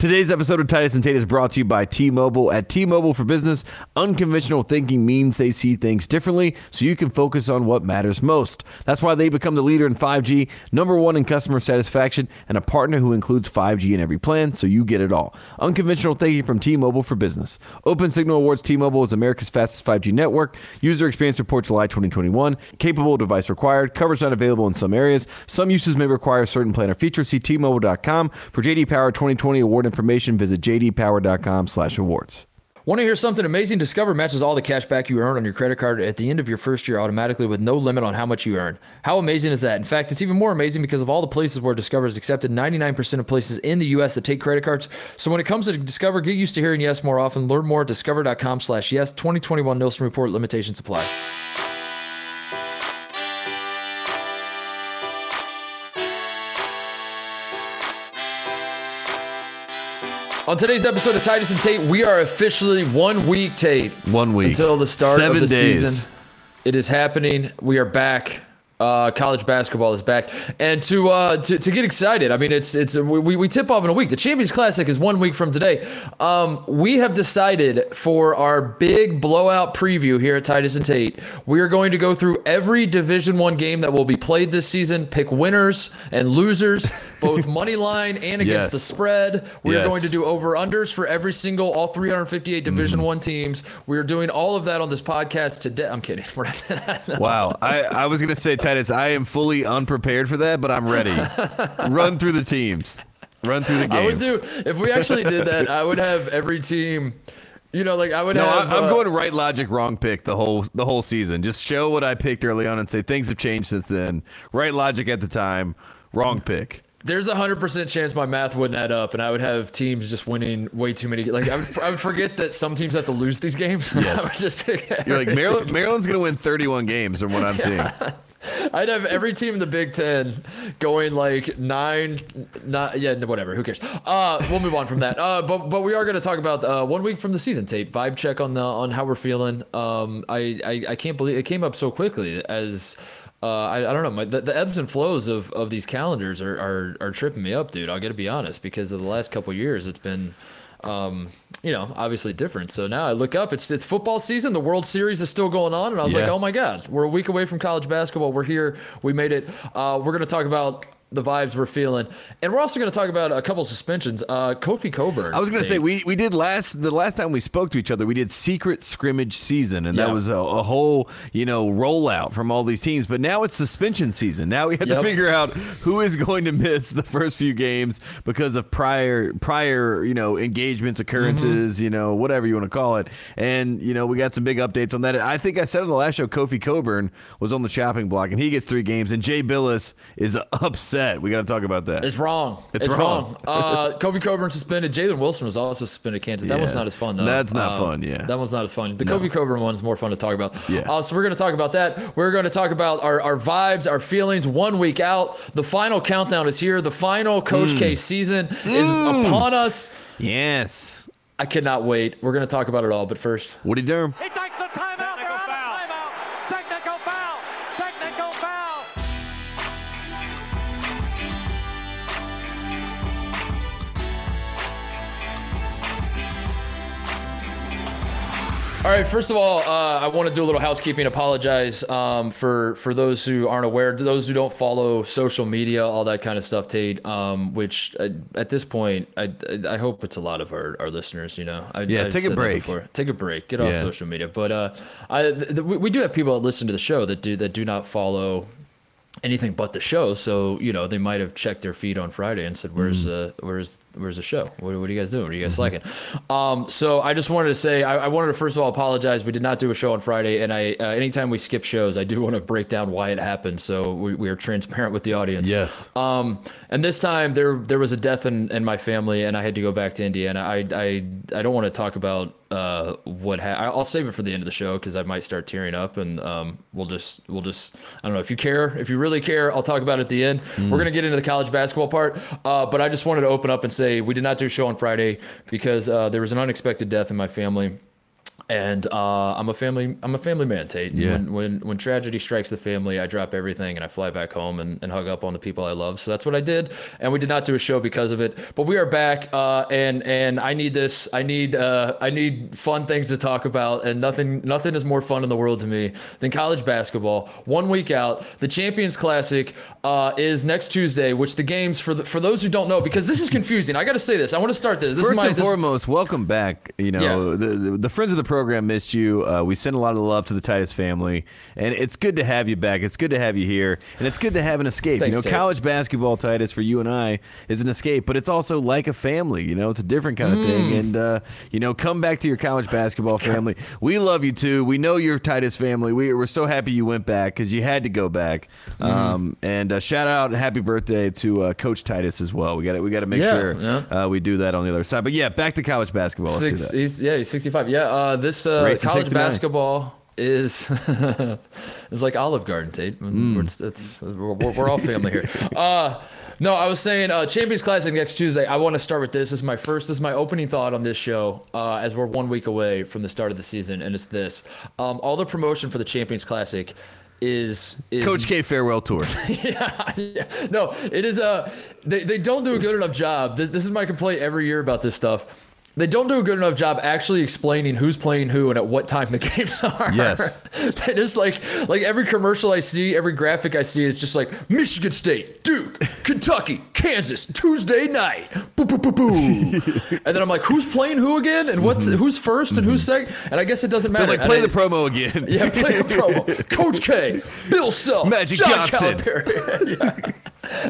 Today's episode of Titus and Tate is brought to you by T-Mobile. At T-Mobile for Business, unconventional thinking means they see things differently so you can focus on what matters most. That's why they become the leader in 5G, number one in customer satisfaction, and a partner who includes 5G in every plan so you get it all. Unconventional thinking from T-Mobile for Business. Open Signal Awards T-Mobile is America's fastest 5G network. User experience report July 2021. Capable device required. Coverage not available in some areas. Some uses may require certain plan or feature. See T-Mobile.com for JD Power 2020 award information, visit jdpower.com slash awards. Want to hear something amazing? Discover matches all the cash back you earn on your credit card at the end of your first year automatically with no limit on how much you earn. How amazing is that? In fact, it's even more amazing because of all the places where Discover is accepted 99% of places in the U.S. that take credit cards. So when it comes to Discover, get used to hearing yes more often. Learn more at discover.com slash yes. 2021 Nielsen Report limitations apply. On today's episode of Titus and Tate, we are officially one week, Tate. One week. Until the start Seven of the days. season. It is happening. We are back. Uh, college basketball is back, and to, uh, to to get excited. I mean, it's it's we, we tip off in a week. The Champions Classic is one week from today. Um, we have decided for our big blowout preview here at Titus and Tate, we are going to go through every Division One game that will be played this season, pick winners and losers, both money line and against Yes. the spread. We are going to do over unders for every single all 358 Division One teams. We are doing all of that on this podcast today. I'm kidding. We're not. Wow. I, I was going to say, Titus, I am fully unprepared for that, but I'm ready. Run through the teams. Run through the games. I would do if we actually did that. I would have every team. You know, like I would No, have. I'm uh, going to right logic, wrong pick the whole the whole season. Just show what I picked early on and say things have changed since then. Right logic at the time, wrong pick. There's a hundred percent chance my math wouldn't add up, and I would have teams just winning way too many. Like I would, I would forget that some teams have to lose these games. Yes. I would just pick. You're like Maryland, team. Maryland's going to win 31 games from what I'm seeing. I'd have every team in the Big Ten going like nine, not yeah, whatever. Who cares? Uh, we'll move on from that. Uh, but but we are going to talk about uh, one week from the season tape vibe check on the on how we're feeling. Um, I, I I can't believe it came up so quickly as. Uh, I, I don't know. My, the, the ebbs and flows of, of these calendars are, are, are tripping me up, dude. I got to be honest because of the last couple years, it's been, um, you know, obviously different. So now I look up, it's it's football season. The World Series is still going on, and I was like, oh my god, we're a week away from college basketball. We're here. We made it. Uh, we're going to talk about the vibes we're feeling, and we're also going to talk about a couple suspensions. Uh, Kofi Cockburn. I was going to say we we did last the last time we spoke to each other, we did secret scrimmage season, and that was a, a whole you know rollout from all these teams. But now it's suspension season. Now we have to figure out who is going to miss the first few games because of prior prior you know engagements, occurrences, Mm-hmm. you know whatever you want to call it. And you know we got some big updates on that. I think I said on the last show, Kofi Cockburn was on the chopping block, and he gets three games, and Jay Bilas is upset. We got to talk about that. It's wrong. It's It's, wrong. wrong. Uh, Kofi Cockburn suspended. Jalen Wilson was also suspended. Kansas. That Yeah. one's not as fun though. That's not Uh, fun, yeah. that one's not as fun. The No. Kofi Cockburn one's more fun to talk about. Yeah. Uh, so we're going to talk about that. We're going to talk about our, our vibes, our feelings. One week out, the final countdown is here. The final Coach Mm. K season is upon us. yes. I cannot wait. We're going to talk about it all. But first, Woody Durham. He takes the timeout. All right. First of all, uh, I want to do a little housekeeping. Apologize um, for for those who aren't aware, those who don't follow social media, all that kind of stuff, Tate. Um, which uh, at this point, I, I hope it's a lot of our, our listeners. You know, I, Yeah, I've take a break. Take a break. Get off Yeah. social media. But uh, I th- th- we, we do have people that listen to the show that do that do not follow anything but the show. So you know they might have checked their feed on Friday and said, "Where's uh, where's where's the show? What, what are you guys doing? What are you guys slacking?" Um, so I just wanted to say I, I wanted to first of all apologize. We did not do a show on Friday, and I uh, anytime we skip shows, I do want to break down why it happened, so we, we are transparent with the audience. Yes. Um, and this time there there was a death in, in my family, and I had to go back to Indiana. I I, I don't want to talk about uh, what ha- I'll save it for the end of the show because I might start tearing up, and um, we'll just we'll just I don't know if you care if you really care I'll talk about it at the end. We're gonna get into the college basketball part, uh, but I just wanted to open up and say we did not do a show on Friday because uh, there was an unexpected death in my family and uh, I'm a family I'm a family man, Tate. Yeah. When, when when tragedy strikes the family, I drop everything and I fly back home and, and hug up on the people I love. So that's what I did, and we did not do a show because of it. But we are back, uh, and and I need this. I need uh, I need fun things to talk about, and nothing nothing is more fun in the world to me than college basketball. One week out, the Champions Classic uh, is next Tuesday, which the games for the, for those who don't know, because this is confusing. I got to say this. I want to start this. This First is my and this- foremost, welcome back. You know, Yeah. the, the the friends of the program missed you. Uh, we send a lot of love to the Titus family, and it's good to have you back. It's good to have you here, and it's good to have an escape. Thanks, you know, Tate. college basketball, Titus, for you and I, is an escape, but it's also like a family. You know, it's a different kind of Mm. thing. And uh, you know, come back to your college basketball family. We love you too. We know you're Titus family. We we're so happy you went back because you had to go back. Mm-hmm. Um, and uh, shout out, and happy birthday to uh, Coach Titus as well. We got to we got to make Yeah, sure yeah. uh, we do that on the other side. But yeah, back to college basketball. Let's Six, he's, yeah, he's 65. Yeah, uh, this uh, college basketball is is like Olive Garden, Tate. Hmm. We're, it's, it's- we're, we're all family here. Uh, no, I was saying uh, Champions Classic next Tuesday. I want to start with this. This is my first. This is my opening thought on this show uh, as we're one week away from the start of the season, and it's this: um, all the promotion for the Champions Classic is is Coach K farewell tour. yeah, yeah. No, it is uh they, they don't do a good enough job. This, this is my complaint every year about this stuff. They don't do a good enough job actually explaining who's playing who and at what time the games are. Yes. they just like like every commercial I see, every graphic I see is just like Michigan State, Duke, Kentucky, Kansas, Tuesday night. Boo boo boo boo. and then I'm like, who's playing who again? And what's who's first and who's second? And I guess it doesn't matter. They're like play I- the promo again. yeah, play the promo. Coach K, Bill Self, Magic John Johnson. Calipari.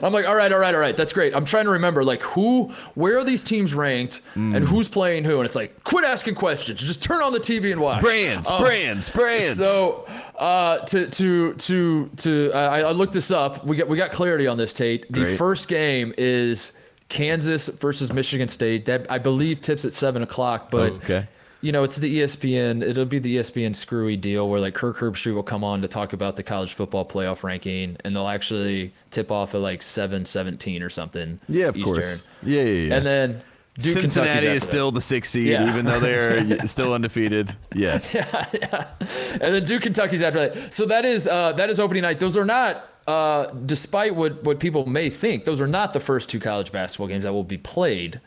I'm like, all right, all right, all right. That's great. I'm trying to remember, like, who, where are these teams ranked, Mm. and who's playing who? And it's like, quit asking questions. Just turn on the TV and watch. Brands, Um, brands, brands. So, uh, to to to to, I, I looked this up. We got we got clarity on this, Tate. The Great. first game is Kansas versus Michigan State. That I believe tips at seven o'clock, but. Okay. You know, it's the ESPN. It'll be the ESPN screwy deal where like Kirk Herbstreit will come on to talk about the college football playoff ranking, and they'll actually tip off at like seven seventeen or something. yeah, of Eastern. course. Yeah, yeah, yeah. And then Duke Cincinnati is still the sixth seed, Yeah. even though they're still undefeated. Yes. Yeah. and then Duke Kentucky's after that. So that is uh, that is opening night. Those are not, uh, despite what what people may think, those are not the first two college basketball games that will be played.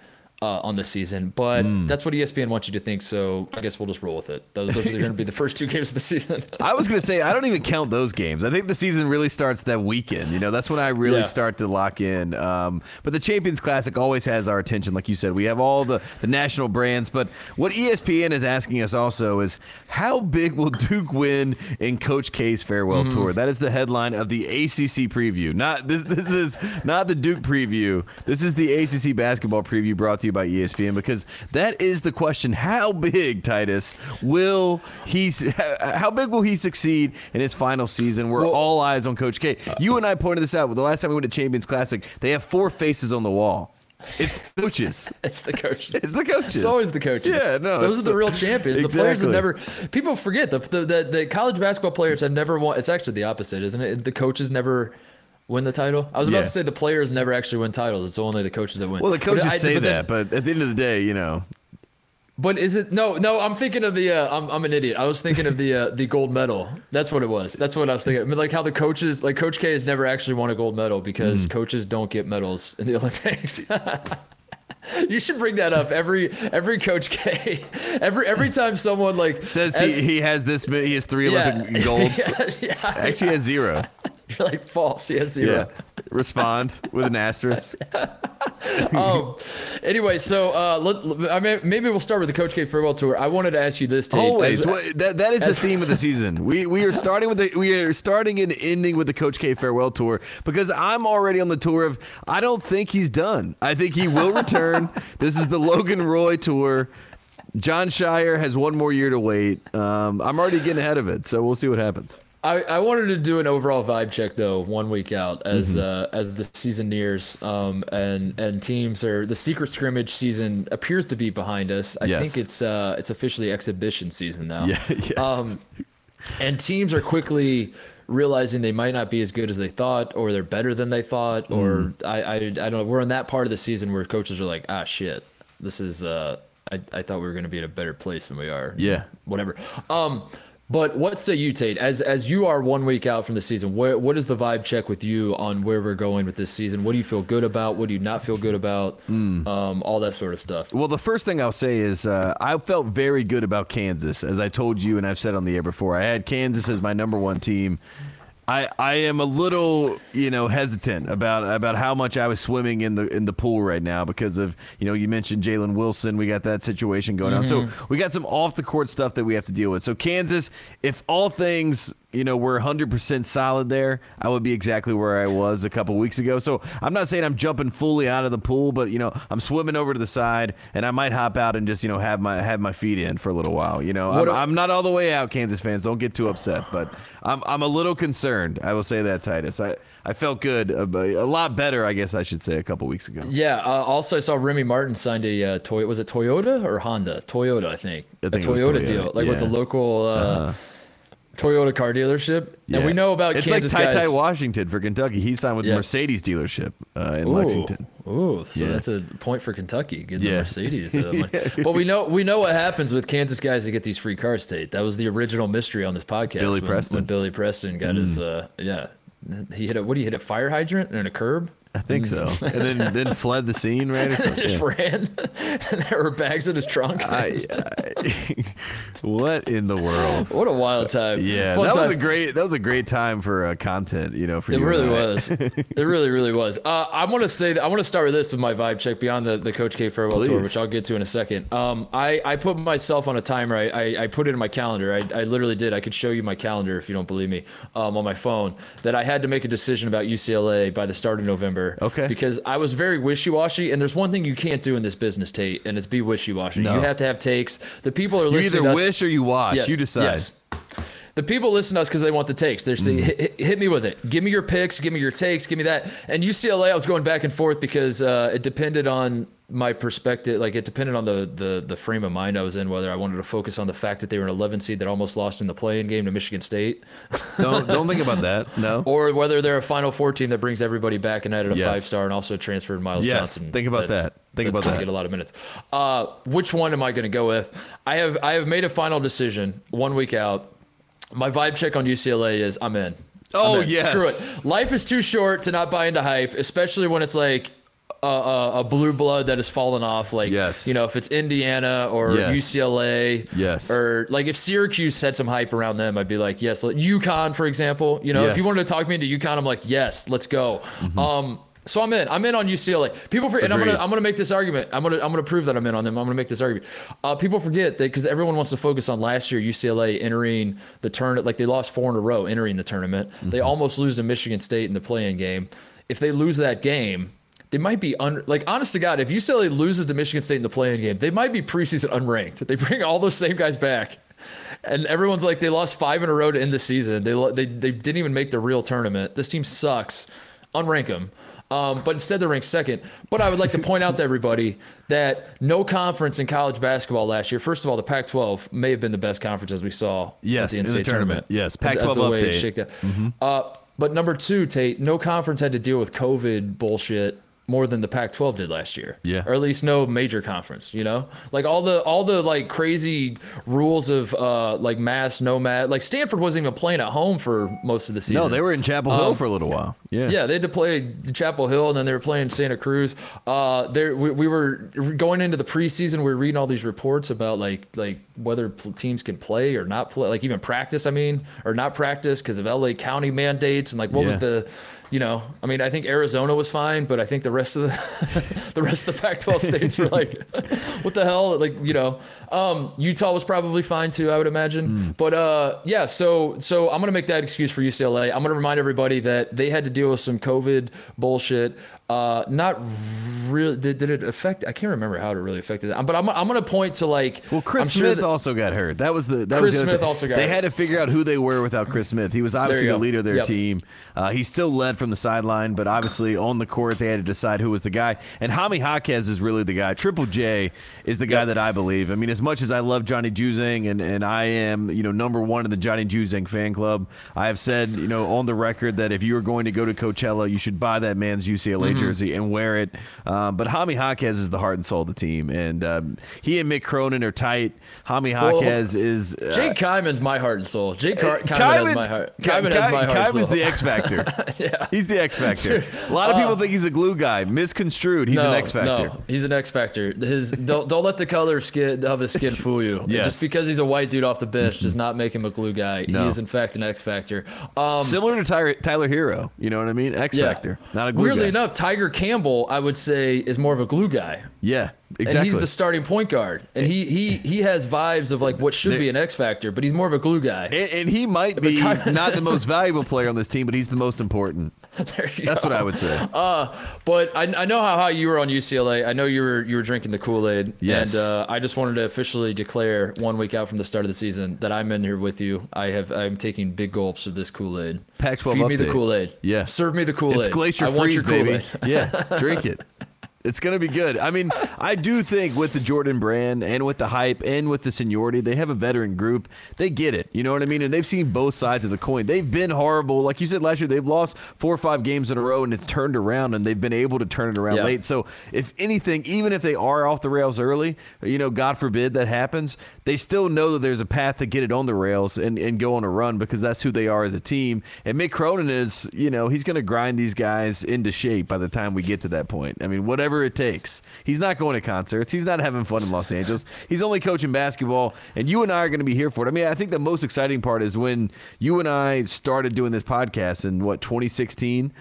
Uh, on the season, but Hmm. that's what ESPN wants you to think. So I guess we'll just roll with it. Those, those are going to be the first two games of the season. I was gonna say I don't even count those games. I think the season really starts that weekend. You know, that's when I really Yeah. start to lock in. Um, but the Champions Classic always has our attention, like you said. We have all the the national brands, but what ESPN is asking us also is how big will Duke win in Coach K's farewell Mm-hmm. tour? That is the headline of the ACC preview. Not this. This is not the Duke preview. This is the ACC basketball preview brought to you by ESPN because that is the question: How big, Titus, will he? How big will he succeed in his final season? We're Well- all eyes on Coach K. You and I pointed this out. The last time we went to Champions Classic, they have four faces on the wall. It's coaches. it's the coaches. It's the coaches. It's always the coaches. Yeah, no, those are the, the- real champions. The players have never. People forget the, the the the college basketball players have never won. It's actually the opposite, isn't it? The coaches never win the title. I was about Yeah. to say the players never actually win titles. It's only the coaches that win. Well, the But coaches I- say but then- that, but at the end of the day, you know, But is it no no? I'm thinking of the. Uh, I'm I'm an idiot. I was thinking of the uh, the gold medal. That's what it was. That's what I was thinking. I mean, like how the coaches, like Coach K, has never actually won a gold medal Mm. because coaches don't get medals in the Olympics. you should bring that up every every Coach K. Every every time someone like says he, he has this. He has three yeah, Olympic golds. yeah, yeah. Actually, he has zero. You're like false. He has zero. Yeah. Respond with an asterisk. um, anyway, so uh, let, I mean, maybe we'll start with the Coach K farewell tour. I wanted to ask you this, Tate. Always. As- Well, that that is the theme of the season. We we are starting with the we are starting and ending with the Coach K farewell tour because I'm already on the tour of I don't think he's done. I think he will return. this is the Logan Roy tour. Jon Scheyer has one more year to wait. Um, I'm already getting ahead of it, so we'll see what happens. I, I wanted to do an overall vibe check though one week out as uh, as the season nears um, and and teams are the secret scrimmage season appears to be behind us. I Yes. think it's uh, it's officially exhibition season now. Yeah, yes. Um, and teams are quickly realizing they might not be as good as they thought, or they're better than they thought, or Mm. I, I I don't know. We're in that part of the season where coaches are like, ah shit, this is uh I, I thought we were going to be in a better place than we are. Yeah. Whatever. Um, but what say you, Tate? As as you are one week out from the season, where, what is the vibe check with you on where we're going with this season? What do you feel good about? What do you not feel good about? Hmm. Um, all that sort of stuff. Well, the first thing I'll say is uh, I felt very good about Kansas, as I told you and I've said on the air before. I had Kansas as my number one team. I, I am a little you know hesitant about about how much I was swimming in the in the pool right now because of you know you mentioned Jalen Wilson. We got that situation going on. So mm-hmm. we got some off the court stuff that we have to deal with. So Kansas if all things you know we're 100% solid there I would be exactly where I was a couple weeks ago so I'm not saying I'm jumping fully out of the pool but you know I'm swimming over to the side and I might hop out and just you know have my have my feet in for a little while you know I'm, a- I'm not all the way out Kansas fans don't get too upset but I'm I'm a little concerned I will say that Titus I I felt good uh, but a lot better I guess I should say a couple weeks ago Yeah. Uh, also, I saw Remy Martin signed a uh, toy. Was it Toyota or Honda? Toyota, I think. I think a Toyota, Toyota, deal, like with the local uh, Toyota car dealership. And Yeah. we know about it's Kansas like Ty guys. Ty Washington for Kentucky he signed with Yeah. Mercedes dealership uh, in Ooh, Lexington Ooh, so Yeah. that's a point for Kentucky. Getting the Yeah. Mercedes. uh, money. But we know we know what happens with Kansas guys that get these free cars. Tate. That was the original mystery on this podcast. Billy when, Preston. Mm. When Billy Preston got his uh yeah, he hit a what do you hit a fire hydrant and a curb. I think so and then then fled the scene right or something? Just ran, and there were bags in his trunk. I, I, what in the world what a wild time! Yeah, Fun that was a great that was a great time for uh, content. You know, for It you really was. it really, really was. Uh, I want to say that I want to start with this with my vibe check beyond the, the Coach K farewell tour, which I'll get to in a second. Um, I, I put myself on a timer. I, I, I put it in my calendar. I, I literally did. I could show you my calendar if you don't believe me um, on my phone. That I had to make a decision about UCLA by the start of November. Okay. Because I was very wishy washy, and there's one thing you can't do in this business, Tate, and it's be wishy washy. No. You have to have takes. The people are You listening. either to us- wish or you wash. Yes, You decide. yes. The people listen to us because they want the takes. They're Mm. saying, hit, hit me with it. Give me your picks. Give me your takes. Give me that. And UCLA, I was going back and forth because uh, it depended on my perspective. Like it depended on the, the the frame of mind I was in, whether I wanted to focus on the fact that they were an 11 seed that almost lost in the play-in game to Michigan State, Don't don't think about that. No. or whether they're a Final Four team that brings everybody back and added a Yes. five star and also transferred Myles Yes, Johnson. think about that. Think about that. Get a lot of minutes. Uh, which one am I going to go with? I have I have made a final decision one week out. My vibe check on UCLA is I'm in. Oh, yes. Screw it. Life is too short to not buy into hype, especially when it's like a, a, a blue blood that has fallen off. Like, Yes. you know, if it's Indiana or Yes. UCLA, Yes. or like if Syracuse had some hype around them, I'd be like, yes. Like, UConn, for example, you know, if you wanted to talk me into UConn, I'm like, yes, let's go. Mm-hmm. Um, so I'm in. I'm in on UCLA. People forget, and I'm gonna I'm gonna make this argument. I'm gonna I'm gonna prove that I'm in on them. I'm gonna make this argument. Uh, people forget that because everyone wants to focus on last year UCLA entering the tournament. Like they lost four in a row entering the tournament. They Mm-hmm. almost lose to Michigan State in the play-in game. If they lose that game, they might be un- like honest to God. If UCLA loses to Michigan State in the play-in game, they might be preseason unranked. They bring all those same guys back. And everyone's like, they lost five in a row to end the season. They, they, they didn't even make the real tournament. This team sucks. Unrank them. Um, but instead, they're ranked second. But I would like to point out to everybody that no conference in college basketball last year. First of all, the Pac-12 may have been the best conference as we saw Yes, at the in NCAA the tournament. tournament. Yes, As- as Pac-12 the way it update. out. Uh, but number two, Tate, no conference had to deal with COVID bullshit more than the Pac-12 did last year. Yeah. Or at least no major conference, you know? Like all the all the like crazy rules of uh like mass, no mass. Like Stanford wasn't even playing at home for most of the season. No, they were in Chapel Hill Um, for a little while. Yeah. Yeah, they had to play Chapel Hill, and then they were playing Santa Cruz. Uh, there we, we were going into the preseason. We were reading all these reports about like like whether teams can play or not play, like even practice. I mean, or not practice because of LA County mandates and like what was the, you know, I mean, I think Arizona was fine, but I think the rest of the the rest of the Pac-12 states were like, what the hell? Like you know, um, Utah was probably fine too, I would imagine. But uh, yeah, so so I'm gonna make that excuse for UCLA. I'm gonna remind everybody that they had to deal with some COVID bullshit. Uh, not really. Did, did it affect? I can't remember how it really affected them. But I'm, I'm gonna point to like. Well, Chris I'm Smith that- also got hurt. That was the that Chris was the Smith thing. also got They hurt. had to figure out who they were without Chris Smith. He was obviously the leader of their Yep. team. Uh, he still led from the sideline, but obviously on the court they had to decide who was the guy. And Jaime Jaquez is really the guy. Triple J is the guy Yep. that I believe. I mean, as much as I love Johnny Juzang and and I am you know number one in the Johnny Juzang fan club, I have said you know on the record that if you are going to go to Coachella, you should buy that man's UCLA away jersey and wear it. Um, but Jaime Jaquez is the heart and soul of the team, and um, he and Mick Cronin are tight. Jaime Well, is uh, Jake Kyman's my heart and soul. Jake Car- Kyman, Kyman- has my heart. Ky- Kyman has my heart Kyman's the X factor. yeah. He's the X factor. a lot of people think he's a glue guy. Misconstrued. He's no, an X factor. No, he's an X factor. His don't don't let the color of skin of his skin fool you. Yes. Just because he's a white dude off the bench does not make him a glue guy. No. He is in fact an X factor. Um, Similar to Tyler, Tyler Herro. You know what I mean? X yeah. factor, not a glue Weirdly guy. enough, Tyger Campbell, I would say, is more of a glue guy. Yeah, exactly. And he's the starting point guard, and he he he has vibes of like what should be an X factor, but he's more of a glue guy. and, and he might be not the most valuable player on this team, but he's the most important. That's go. what I would say. Uh, but I, I know how high you were on UCLA. I know you were you were drinking the Kool Aid. Yes. And uh, I just wanted to officially declare one week out from the start of the season that I'm in here with you. I have I'm taking big gulps of this Kool Aid. Pac-12 Feed me the. Kool Aid. Yeah. Serve me the Kool Aid. It's Glacier I want Freeze, your baby. Kool-Aid. Yeah, drink it. It's gonna be good. I mean, I do think with the Jordan brand and with the hype and with the seniority, they have a veteran group. They get it. You know what I mean? And they've seen both sides of the coin. They've been horrible, like you said last year. They've lost four or five games in a row, and it's turned around, and they've been able to turn it around Yeah. late. So, if anything, even if they are off the rails early, you know, God forbid that happens, they still know that there's a path to get it on the rails and, and go on a run because that's who they are as a team. And Mick Cronin is, you know, he's going to grind these guys into shape by the time we get to that point. I mean, whatever it takes. He's not going to concerts. He's not having fun in Los Angeles. He's only coaching basketball, and you and I are going to be here for it. I mean, I think the most exciting part is when you and I started doing this podcast in what 2016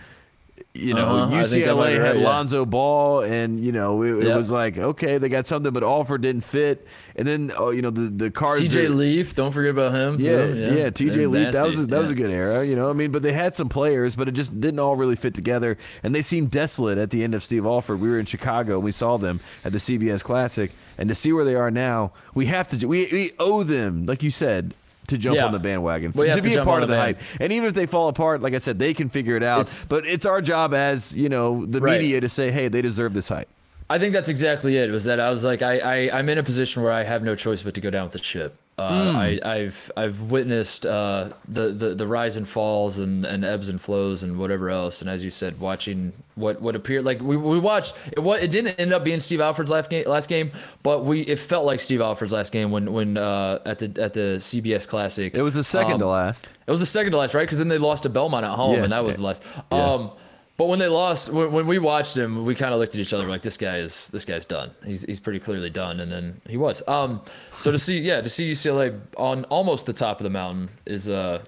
you know, Uh-huh. I think that might UCLA had right, yeah. Lonzo Ball, and you know, it, it Yep. was like, okay, they got something, but Alford didn't fit. And then, oh, you know, the the cards. TJ are- Leaf, don't forget about him. too. yeah, yeah, TJ They're Leaf. That was a, that was a good era, you know. I mean, but they had some players, but it just didn't all really fit together, and they seemed desolate at the end of Steve Alford. We were in Chicago, and we saw them at the CBS Classic, and to see where they are now, we have to. We we owe them, like you said. To jump Yeah. on the bandwagon, We to to be a part of the the hype, and even if they fall apart, like I said, they can figure it out. It's- but it's our job as you know the Right. media to say, hey, they deserve this hype. I think that's exactly it. Was that I was like, I, I I'm in a position where I have no choice but to go down with the ship. Uh, Hmm. I, I've I've witnessed uh, the, the the rise and falls and, and ebbs and flows and whatever else. And as you said, watching what what appeared like we, we watched it. What it didn't end up being Steve Alford's last game last game, but we it felt like Steve Alford's last game when when uh, at the at the CBS Classic. It was the second Um, to last. It was the second to last, right? Because then they lost to Belmont at home, Yeah. and that was the last. Yeah. But when they lost, when, when we watched him, we kind of looked at each other like, "This guy is this guy's done. He's he's pretty clearly done." And then he was. Um, so to see, yeah, to see UCLA on almost the top of the mountain is uh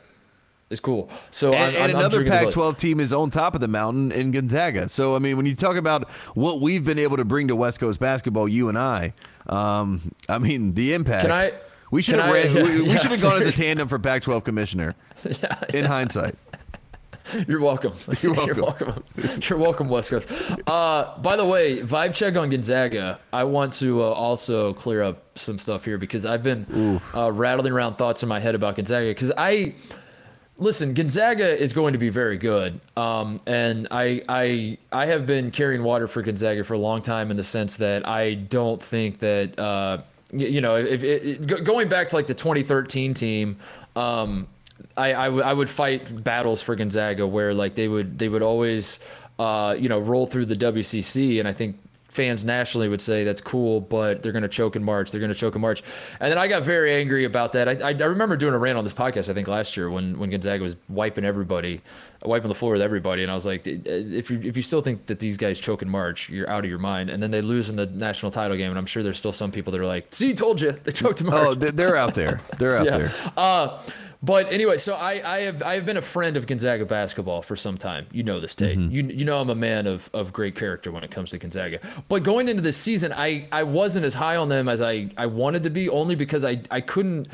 is cool. So And, I'm, and I'm, I'm another Kool-Aid. Pac-12 team is on top of the mountain in Gonzaga. So I mean, when you talk about what we've been able to bring to West Coast basketball, you and I, um, I mean, the impact. Can I- We should have I- ran. yeah, we, we should have gone as a tandem for Pac-12 commissioner. In hindsight, You're welcome. You're You're welcome. You're welcome, West Coast. Uh, by the way, vibe check on Gonzaga. I want to uh, also clear up some stuff here because I've been uh, rattling around thoughts in my head about Gonzaga because I listen. Gonzaga is going to be very good, um, and I I I have been carrying water for Gonzaga for a long time in the sense that I don't think that. Uh, you know, if, if, go- going back to like the 2013 team, um, I, I, w- I would fight battles for Gonzaga where like they would they would always uh, you know roll through the WCC and I think fans nationally would say that's cool but they're going to choke in March they're going to choke in March. And then I got very angry about that. I, I, I remember doing a rant on this podcast I think last year when when Gonzaga was wiping everybody wiping the floor with everybody and I was like if you if you still think that these guys choke in March you're out of your mind. And then they lose in the national title game and I'm sure there's still some people that are like see told you they choked in March oh, they- they're out there. They're out there. uh, but anyway, so I, I have I have been a friend of Gonzaga basketball for some time. You know this, Tate. Mm-hmm. You you know I'm a man of, of great character when it comes to Gonzaga. But going into this season, I, I wasn't as high on them as I, I wanted to be, only because I, I couldn't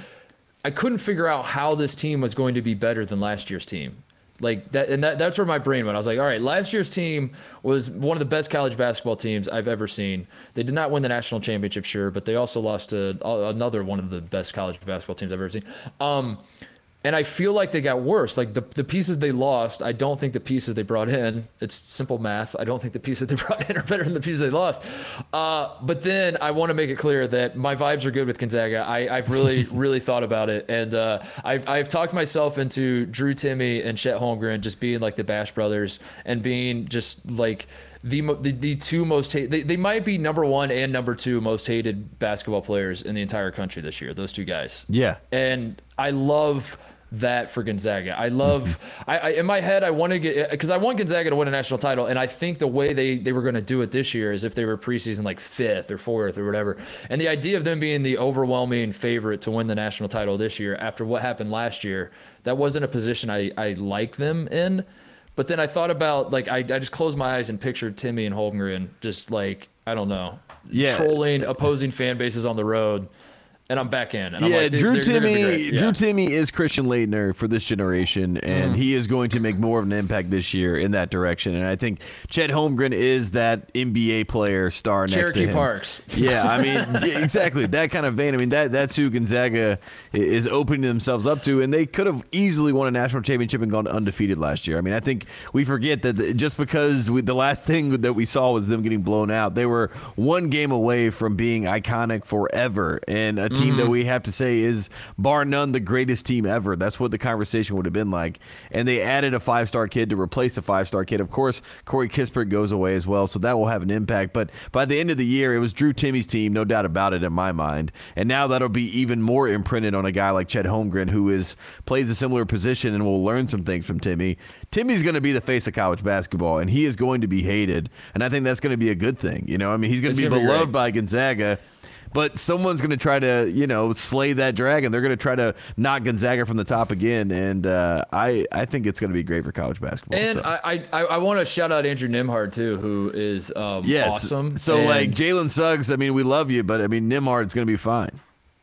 I couldn't figure out how this team was going to be better than last year's team. Like that, and that, that's where my brain went. I was like, all right, last year's team was one of the best college basketball teams I've ever seen. They did not win the national championship, sure, but they also lost to another one of the best college basketball teams I've ever seen. Um, and I feel like they got worse. Like the, the pieces they lost, I don't think the pieces they brought in, it's simple math. I don't think the pieces they brought in are better than the pieces they lost. Uh, but then I want to make it clear that my vibes are good with Gonzaga. I, I've really, really thought about it. And uh, I've, I've talked myself into Drew Timme and Chet Holmgren just being like the Bash brothers and being just like the the, the two most hated. They, they might be number one and number two most hated basketball players in the entire country this year. Those two guys. Yeah. and I love that for Gonzaga. I love. I, I in my head I want to get because I want Gonzaga to win a national title, and I think the way they they were going to do it this year is if they were preseason like fifth or fourth or whatever. And the idea of them being the overwhelming favorite to win the national title this year after what happened last year, that wasn't a position I I like them in. But then I thought about like I, I just closed my eyes and pictured Timme and Holmgren just like I don't know, Yeah. trolling opposing fan bases on the road, and I'm back in. And yeah, like, Drew they're- they're gonna Timme. great. Drew Timme is Christian Laettner for this generation, and mm. he is going to make more of an impact this year in that direction. And I think Chet Holmgren is that NBA player star next to Cherokee him. Parks. Yeah, I mean, exactly that kind of vein. I mean, that that's who Gonzaga is opening themselves up to, and they could have easily won a national championship and gone undefeated last year. I mean, I think we forget that just because we, the last thing that we saw was them getting blown out, they were one game away from being iconic forever, and a team that we have to say is bar none the greatest team ever. That's what the conversation would have been like. And they added a five star kid to replace a five star kid. Of course, Corey Kispert goes away as well, so that will have an impact. But by the end of the year, it was Drew Timme's team, no doubt about it in my mind. And now that'll be even more imprinted on a guy like Chet Holmgren, who is plays a similar position and will learn some things from Timme. Timme's going to be the face of college basketball, and he is going to be hated. And I think that's going to be a good thing. You know, I mean, he's going to be beloved by Gonzaga. But someone's going to try to, you know, slay that dragon. They're going to try to knock Gonzaga from the top again, and uh, I, I think it's going to be great for college basketball. And so. I, I, I want to shout out Andrew Nembhard too, who is um, yes, awesome. So And like Jalen Suggs, I mean, we love you, but I mean, Nembhard's going to be fine.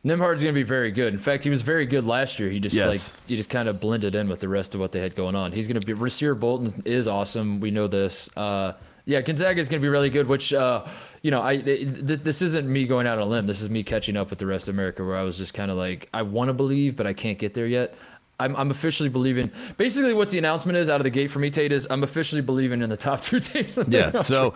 Nembhard's going to be very good. In fact, he was very good last year. He just Yes. like he just kind of blended in with the rest of what they had going on. He's going to be Rasir Bolton is awesome. We know this. Uh, yeah, Gonzaga is going to be really good. Which uh, you know, I th- this isn't me going out on a limb. This is me catching up with the rest of America, where I was just kind of like, I want to believe, but I can't get there yet. I'm, I'm officially believing. Basically, what the announcement is out of the gate for me, Tate, is I'm officially believing in the top two teams. in the Yeah. So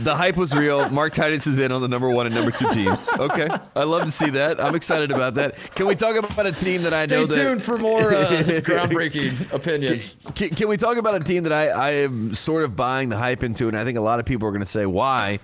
the hype was real. Mark Titus is in on the number one and number two teams. Okay, I love to see that. I'm excited about that. Can we talk about a team that I Stay know that tuned for more uh, groundbreaking opinions. Can, can we talk about a team that I, I am sort of buying the hype into, and I think a lot of people are going to say why,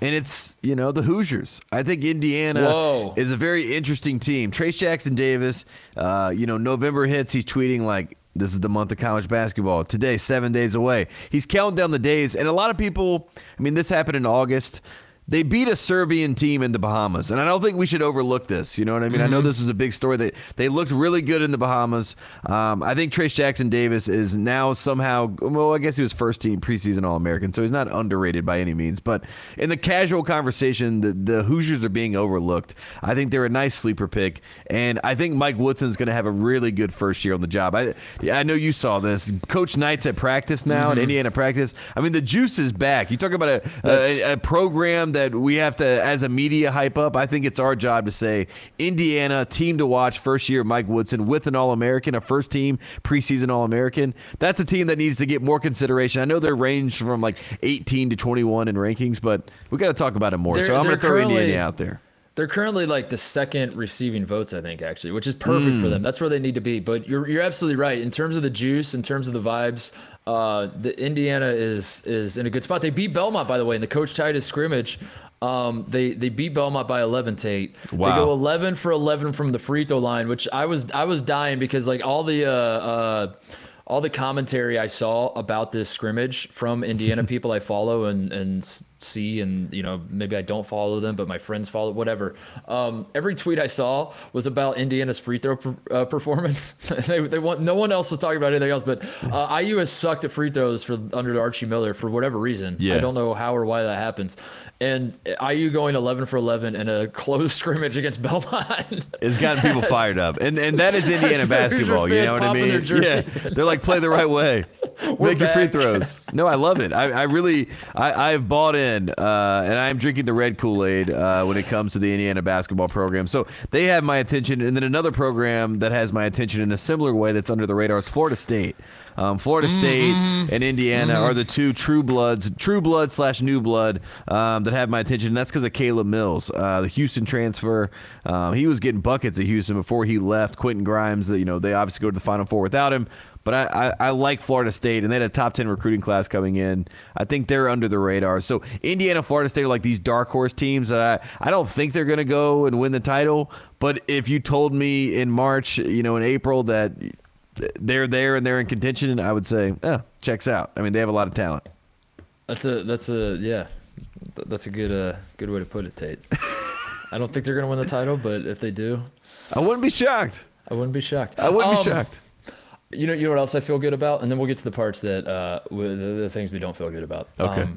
and it's you know the Hoosiers. I think Indiana Whoa. is a very interesting team. Trayce Jackson Davis, uh, you know November hits, he's tweeting like. This is the month of college basketball. Today, seven days away. He's counting down the days, and a lot of people. I mean, this happened in August. They beat a Serbian team in the Bahamas, and I don't think we should overlook this. You know what I mean? I know Mm-hmm. this was a big story. They they looked really good in the Bahamas. Um, I think Trayce Jackson Davis is now somehow. Well, I guess he was first team preseason All American, so he's not underrated by any means. But in the casual conversation, the, the Hoosiers are being overlooked. I think they're a nice sleeper pick, and I think Mike Woodson's going to have a really good first year on the job. I I know you saw this. Coach Knight's at practice now Mm-hmm. at Indiana practice. I mean, the juice is back. You talk about a, a, a program that we have to, as a media, hype up. I think it's our job to say Indiana team to watch. First year, Mike Woodson with an All American, a first team preseason All American. That's a team that needs to get more consideration. I know they're ranged from like 18 to 21 in rankings, but we got to talk about it more. They're- so I'm going to throw Indiana out there. They're currently like the second receiving votes, I think, actually, which is perfect Hmm. for them. That's where they need to be. But you're you're absolutely right in terms of the juice, in terms of the vibes. Uh, the Indiana is is in a good spot. They beat Belmont, by the way, in the Coach Titus scrimmage. Um, they they beat Belmont by 11. Tate. Wow. They go 11 for 11 from the free throw line, which I was I was dying because like all the uh, uh, all the commentary I saw about this scrimmage from Indiana people I follow and and see and you know maybe I don't follow them but my friends follow whatever. Um, every tweet I saw was about Indiana's free throw per, uh, performance. They, they want no one else was talking about anything else but uh, IU has sucked at free throws for under Archie Miller for whatever reason. Yeah. I don't know how or why that happens. And IU going 11 for 11 in a close scrimmage against Belmont. It's gotten people fired up, and and that is Indiana basketball. You know what I mean? Yeah, they're like play the right way, make your free throws. No, I love it. I, I really, I, I've bought in, uh, and I'm drinking the red Kool Aid uh, when it comes to the Indiana basketball program. So they have my attention, and then another program that has my attention in a similar way that's under the radar is Florida State. Um, Florida State and Indiana are the two true bloods, true blood slash new blood um, that have my attention. And that's because of Caleb Mills, uh, the Houston transfer. Um, he was getting buckets at Houston before he left. Quentin Grimes, that you know, they obviously go to the Final Four without him. But I, I, I like Florida State, and they had a top ten recruiting class coming in. I think they're under the radar. So Indiana, Florida State are like these dark horse teams that I I don't think they're going to go and win the title. But if you told me in March, you know, in April that they're there and they're in contention, I would say, yeah, checks out. I mean, they have a lot of talent. That's a that's a yeah, that's a good uh good way to put it, Tate. I don't think they're gonna win the title, but if they do, I wouldn't be shocked. I wouldn't be shocked. I wouldn't Um, be shocked. You know, you know what else I feel good about, and then we'll get to the parts that uh, the, the things we don't feel good about. Okay.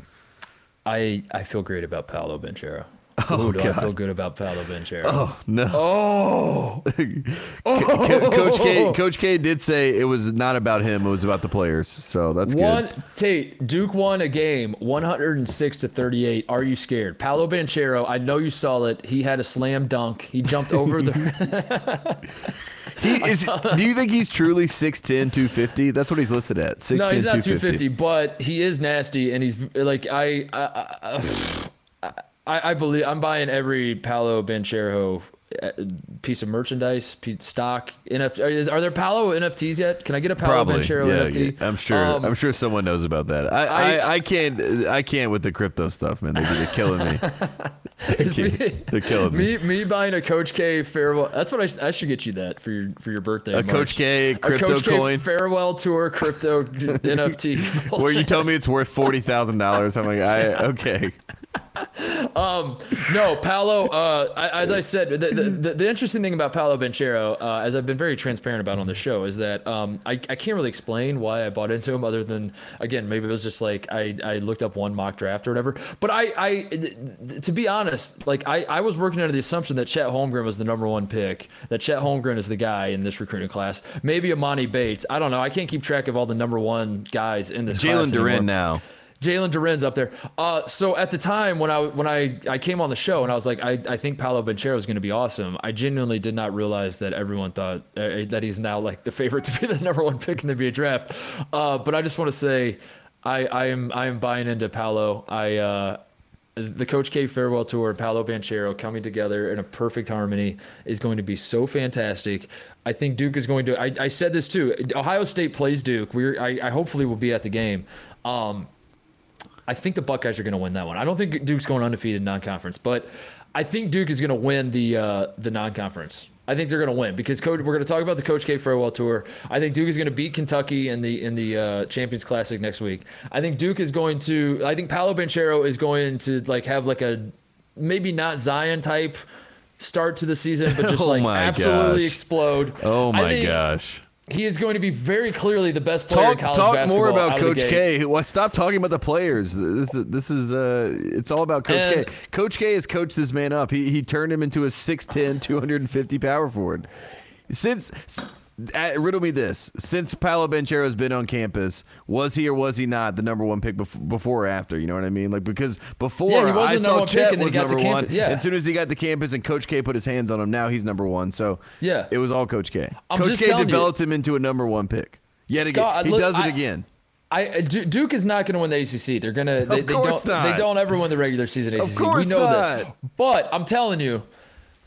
I I feel great about Paolo Banchero. Oh, Ooh, do I feel good about Paolo Banchero? Oh no. Oh, Co- oh! Coach K. Coach K. did say it was not about him; it was about the players. So that's one good. Tate Duke won a game, 106 to 38. Are you scared? Paolo Banchero, I know you saw it. He had a slam dunk. He jumped over the. He is, do you think he's truly 6'10", 250? That's what he's listed at. 6'10", no, he's not 250. 250, but he is nasty, and he's like I. I, I, I, I believe I'm buying every Paolo Banchero uh, piece of merchandise, piece stock. NF, are, is- are there Paolo NFTs yet? Can I get a Paolo Probably. Banchero Yeah, NFT? yeah. I'm sure. Um, I'm sure someone knows about that. I, I, I- I, can't. I can't with the crypto stuff, man. They, they're killing me. They're, me- they're killing me. Me, me buying a Coach K farewell. That's what I, sh- I should get you that for your for your birthday. A Coach. K A crypto Coach K coin farewell tour crypto NFT. where you tell me it's worth forty thousand dollars. I'm like, I okay. no, Paolo. Uh, I, as I said, the, the, the, interesting thing about Paolo Banchero, uh, as I've been very transparent about on the show, is that um, I, I can't really explain why I bought into him, other than again maybe it was just like I, I looked up one mock draft or whatever. But I, I to be honest, like I, I was working under the assumption that Chet Holmgren was the number one pick, that Chet Holmgren is the guy in this recruiting class. Maybe Emoni Bates. I don't know. I can't keep track of all the number one guys in this. class Jalen Duren now. Jalen Duren's up there. Uh, so at the time when I when I, I came on the show and I was like, I, I think Paolo Banchero is going to be awesome. I genuinely did not realize that everyone thought uh, that he's now like the favorite to be the number one pick in the NBA draft. Uh, but I just want to say, I, I am I am buying into Paolo. I uh, the Coach K farewell tour, Paolo Banchero coming together in a perfect harmony is going to be so fantastic. I think Duke is going to. I, I said this too. Ohio State plays Duke. We're I, I hopefully will be at the game. Um, I think the Buckeyes are going to win that one. I don't think Duke's going undefeated non-conference, but I think Duke is going to win the uh, the non-conference. I think they're going to win because coach, we're going to talk about the Coach K farewell tour. I think Duke is going to beat Kentucky in the in the uh, Champions Classic next week. I think Duke is going to. I think Paolo Banchero is going to like have like a maybe not Zion type start to the season, but just Oh like absolutely gosh. explode. Oh I my think gosh. He is going to be very clearly the best player in Talk, college talk more about Coach. K. Well, stop talking about the players. This is this is uh, it's all about Coach And- K. Coach K has coached this man up. He he turned him into a 6'10", 250 power forward. Since uh, riddle me this: since Paolo Banchero has been on campus, was he or was he not the number one pick bef- before or after? You know what I mean? Like because before Yeah, he was I saw one Chet was he got to number one. yeah. As soon as he got to campus and Coach K put his hands on him, now he's number one. So Yeah. it was all Coach K. I'm Coach K telling you. developed him into a number one pick. Yet Scott, again, he look, does it I- again. I Duke is not going to win the ACC. They're gonna. They, they course don't. not. They don't ever win the regular season ACC. course we know this. But I'm telling you,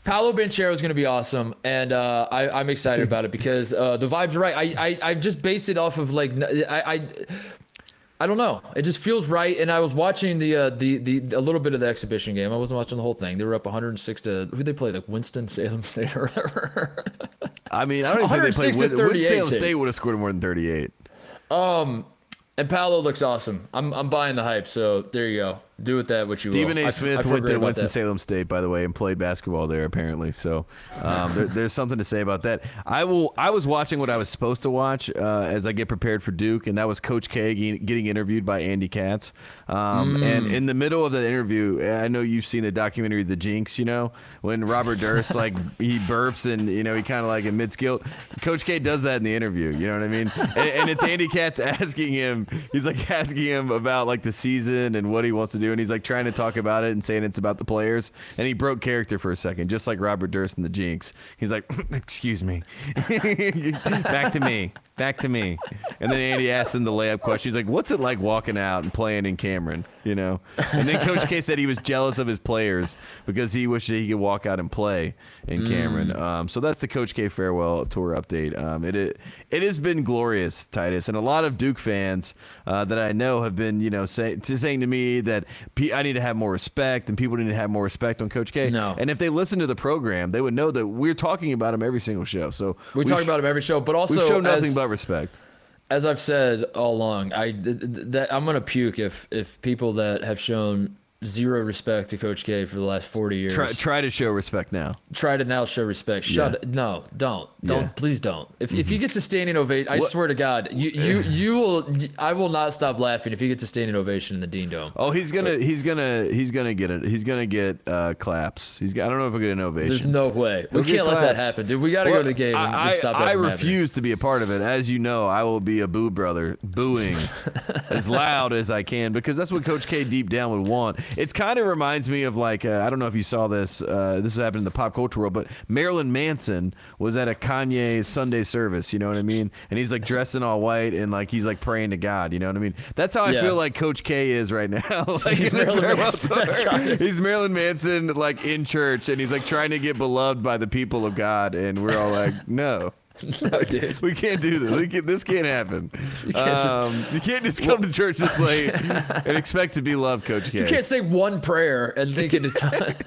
Paolo Banchero is going to be awesome, and uh, I, I'm excited about it because uh, the vibes are right. I, I I just based it off of like I. I I don't know. It just feels right. And I was watching the uh, the the a little bit of the exhibition game. I wasn't watching the whole thing. They were up 106 to who they play like Winston Salem State or whatever. I mean, I don't even think they played. to Win- Win 38, Salem State would have scored more than 38. Um, and Paolo looks awesome. I'm I'm buying the hype. So there you go. Do with that what you Stephen will. I A. f- I Smith feel went to Winston that. Salem State, by the way, and played basketball there apparently. So um, there, there's something to say about that. I will. I was watching what I was supposed to watch uh, as I get prepared for Duke, and that was Coach K getting interviewed by Andy Katz. Um, Mm. And in the middle of the interview, I know you've seen the documentary The Jinx. You know when Robert Durst like he burps and you know he kind of like admits guilt. Coach K does that in the interview. You know what I mean? and, and it's Andy Katz asking him. He's like asking him about like the season and what he wants to do, and he's like trying to talk about it and saying it's about the players. And he broke character for a second, just like Robert Durst in the Jinx. He's like, "Excuse me, back to me, back to me. And then Andy asked him the layup question. He's like, "What's it like walking out and playing in Cameron?" You know. And then Coach K said he was jealous of his players because he wished that he could walk out and play in Cameron. Um, so that's the Coach K farewell tour update. Um, it, it it has been glorious, Titus, and a lot of Duke fans uh, that I know have been, you know, say, to saying to me that P- I need to have more respect and people need to have more respect on Coach K. No. And if they listen to the program, they would know that we're talking about him every single show. So We talk sh- about him every show, but also We've shown nothing as, but respect. as I've said all along, I th- th- that I'm gonna puke if if people that have shown zero respect to Coach K for the last 40 years Try, try to show respect now. try to now show respect. Shut Yeah. no, don't, don't, Yeah. please don't. If, if you get to standing ovation, I What- swear to God, you you you will. I will not stop laughing if you get to standing ovation in the Dean Dome. Oh, he's gonna, he's gonna, he's gonna get it. He's gonna get uh, claps. He's. I don't know if he'll get an ovation. There's no way. We He'll get can't let that happen, dude. We got to go to the game and, I, I happening. refuse to be a part of it. As you know, I will be a boo brother, booing as loud as I can because that's what Coach K deep down would want. It's kind of reminds me of like uh, I don't know if you saw this. Uh, this has happened in the pop culture world, but Marilyn Manson was at a Kanye Sunday service. You know what I mean? And he's like dressed in all white and like he's like praying to God. You know what I mean? That's how I Yeah. feel like Coach K is right now. like He's Marilyn Manson tour. at Kanye's. He's Marilyn Manson like in church and he's like trying to get beloved by the people of God, and we're all like, no. No, dude. We can't do this. Can, this can't happen. You can't just- um, you can't just come to church this late and expect to be loved, Coach K. You can't say one prayer and think it's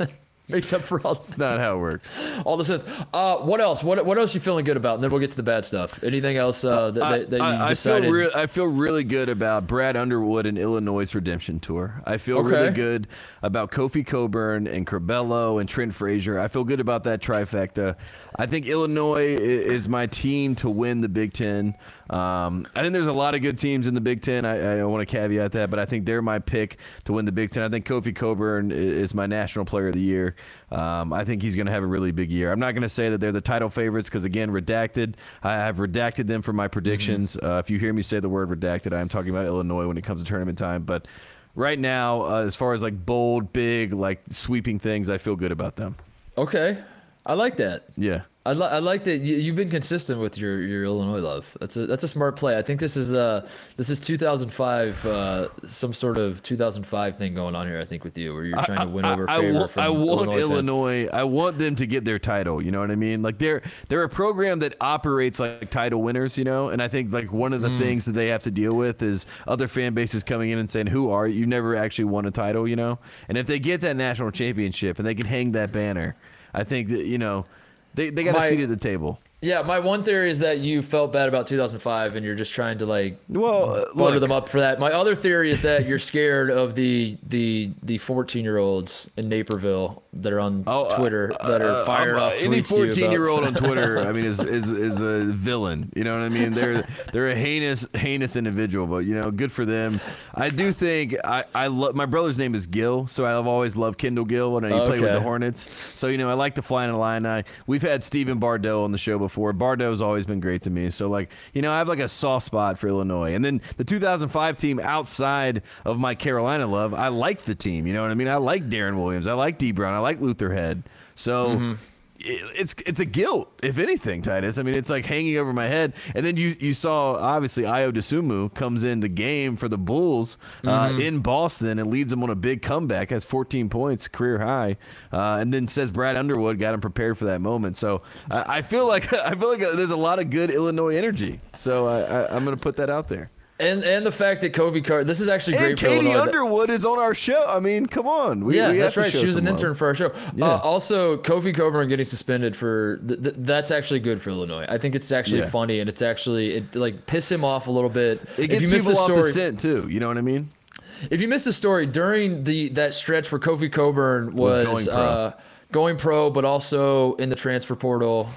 it makes up for all That's not how it works. all the sins. Uh, what else? What what else you feeling good about? And then we'll get to the bad stuff. Anything else uh, that, that, that you I, I decided? feel real, I feel really good about Brad Underwood and Illinois' redemption tour. I feel Okay. really good about Kofi Cockburn and Curbelo and Trent Frazier. I feel good about that trifecta. I think Illinois is my team to win the Big Ten. Um, I think there's a lot of good teams in the Big Ten. I, I want to caveat that, but I think they're my pick to win the Big Ten. I think Kofi Cockburn is my National Player of the Year. Um, I think he's going to have a really big year. I'm not going to say that they're the title favorites because, again, redacted. I have redacted them for my predictions. Uh, if you hear me say the word redacted, I am talking about Illinois when it comes to tournament time. But right now, uh, as far as like bold, big, like sweeping things, I feel good about them. Okay, I like that. Yeah. I, li- I like that you, you've been consistent with your, your Illinois love. That's a that's a smart play. I think this is uh this is 2005 uh, some sort of 2005 thing going on here. I think with you where you're trying to win over I, I favor want, from I want Illinois. Illinois. I want them to get their title. You know what I mean? Like they're they're a program that operates like title winners. You know, and I think like one of Mm. the things that they have to deal with is other fan bases coming in and saying, "Who are you? You never actually won a title." You know, and if they get that national championship and they can hang that banner, I think that you know they they got My- a seat at the table. Yeah, my one theory is that you felt bad about 2005 and you're just trying to like Well, uh, butter look, them up for that. My other theory is that you're scared of the the the 14 year olds in Naperville that are on Oh, uh, Twitter that are uh, firing um, off uh, any tweets to you 14 year about- old on Twitter, I mean, is, is is a villain. You know what I mean? They're they're a heinous heinous individual, but you know, good for them. I do think I I love my brother's name is Gill, so I've always loved Kendall Gill when he played with the Hornets. So you know, I like the flying Illini. We've had Stephen Bardo on the show before. Bardo's always been great to me. So like, you know, I have like a soft spot for Illinois. And then the 2005 team outside of my Carolina love, I like the team. You know what I mean? I like Deron Williams. I like Dee Brown. I like Luther Head. So Mm-hmm. It- it's it's a guilt, if anything, Titus. I mean, it's like hanging over my head. And then you you saw obviously Ayo Dosunmu comes in the game for the Bulls uh, Mm-hmm. in Boston and leads them on a big comeback, has 14 points, career high, uh, and then says Brad Underwood got him prepared for that moment. So I, I feel like I feel like there's a lot of good Illinois energy. So I, I, I'm going to put that out there. And and the fact that Kobe Carter this is actually great And Katie. Underwood is on our show. I mean, come on. We, yeah, we that's right. She was an love. intern for our show. Yeah. Uh, also, Kofi Cockburn getting suspended for th- th- that's actually good for Illinois. I think it's actually Yeah. funny and it's actually it like piss him off a little bit. It if you people the off story, the scent too. You know what I mean? if you missed the story during the that stretch where Kofi Cockburn Was was, going pro. uh, going pro, but also in the transfer portal,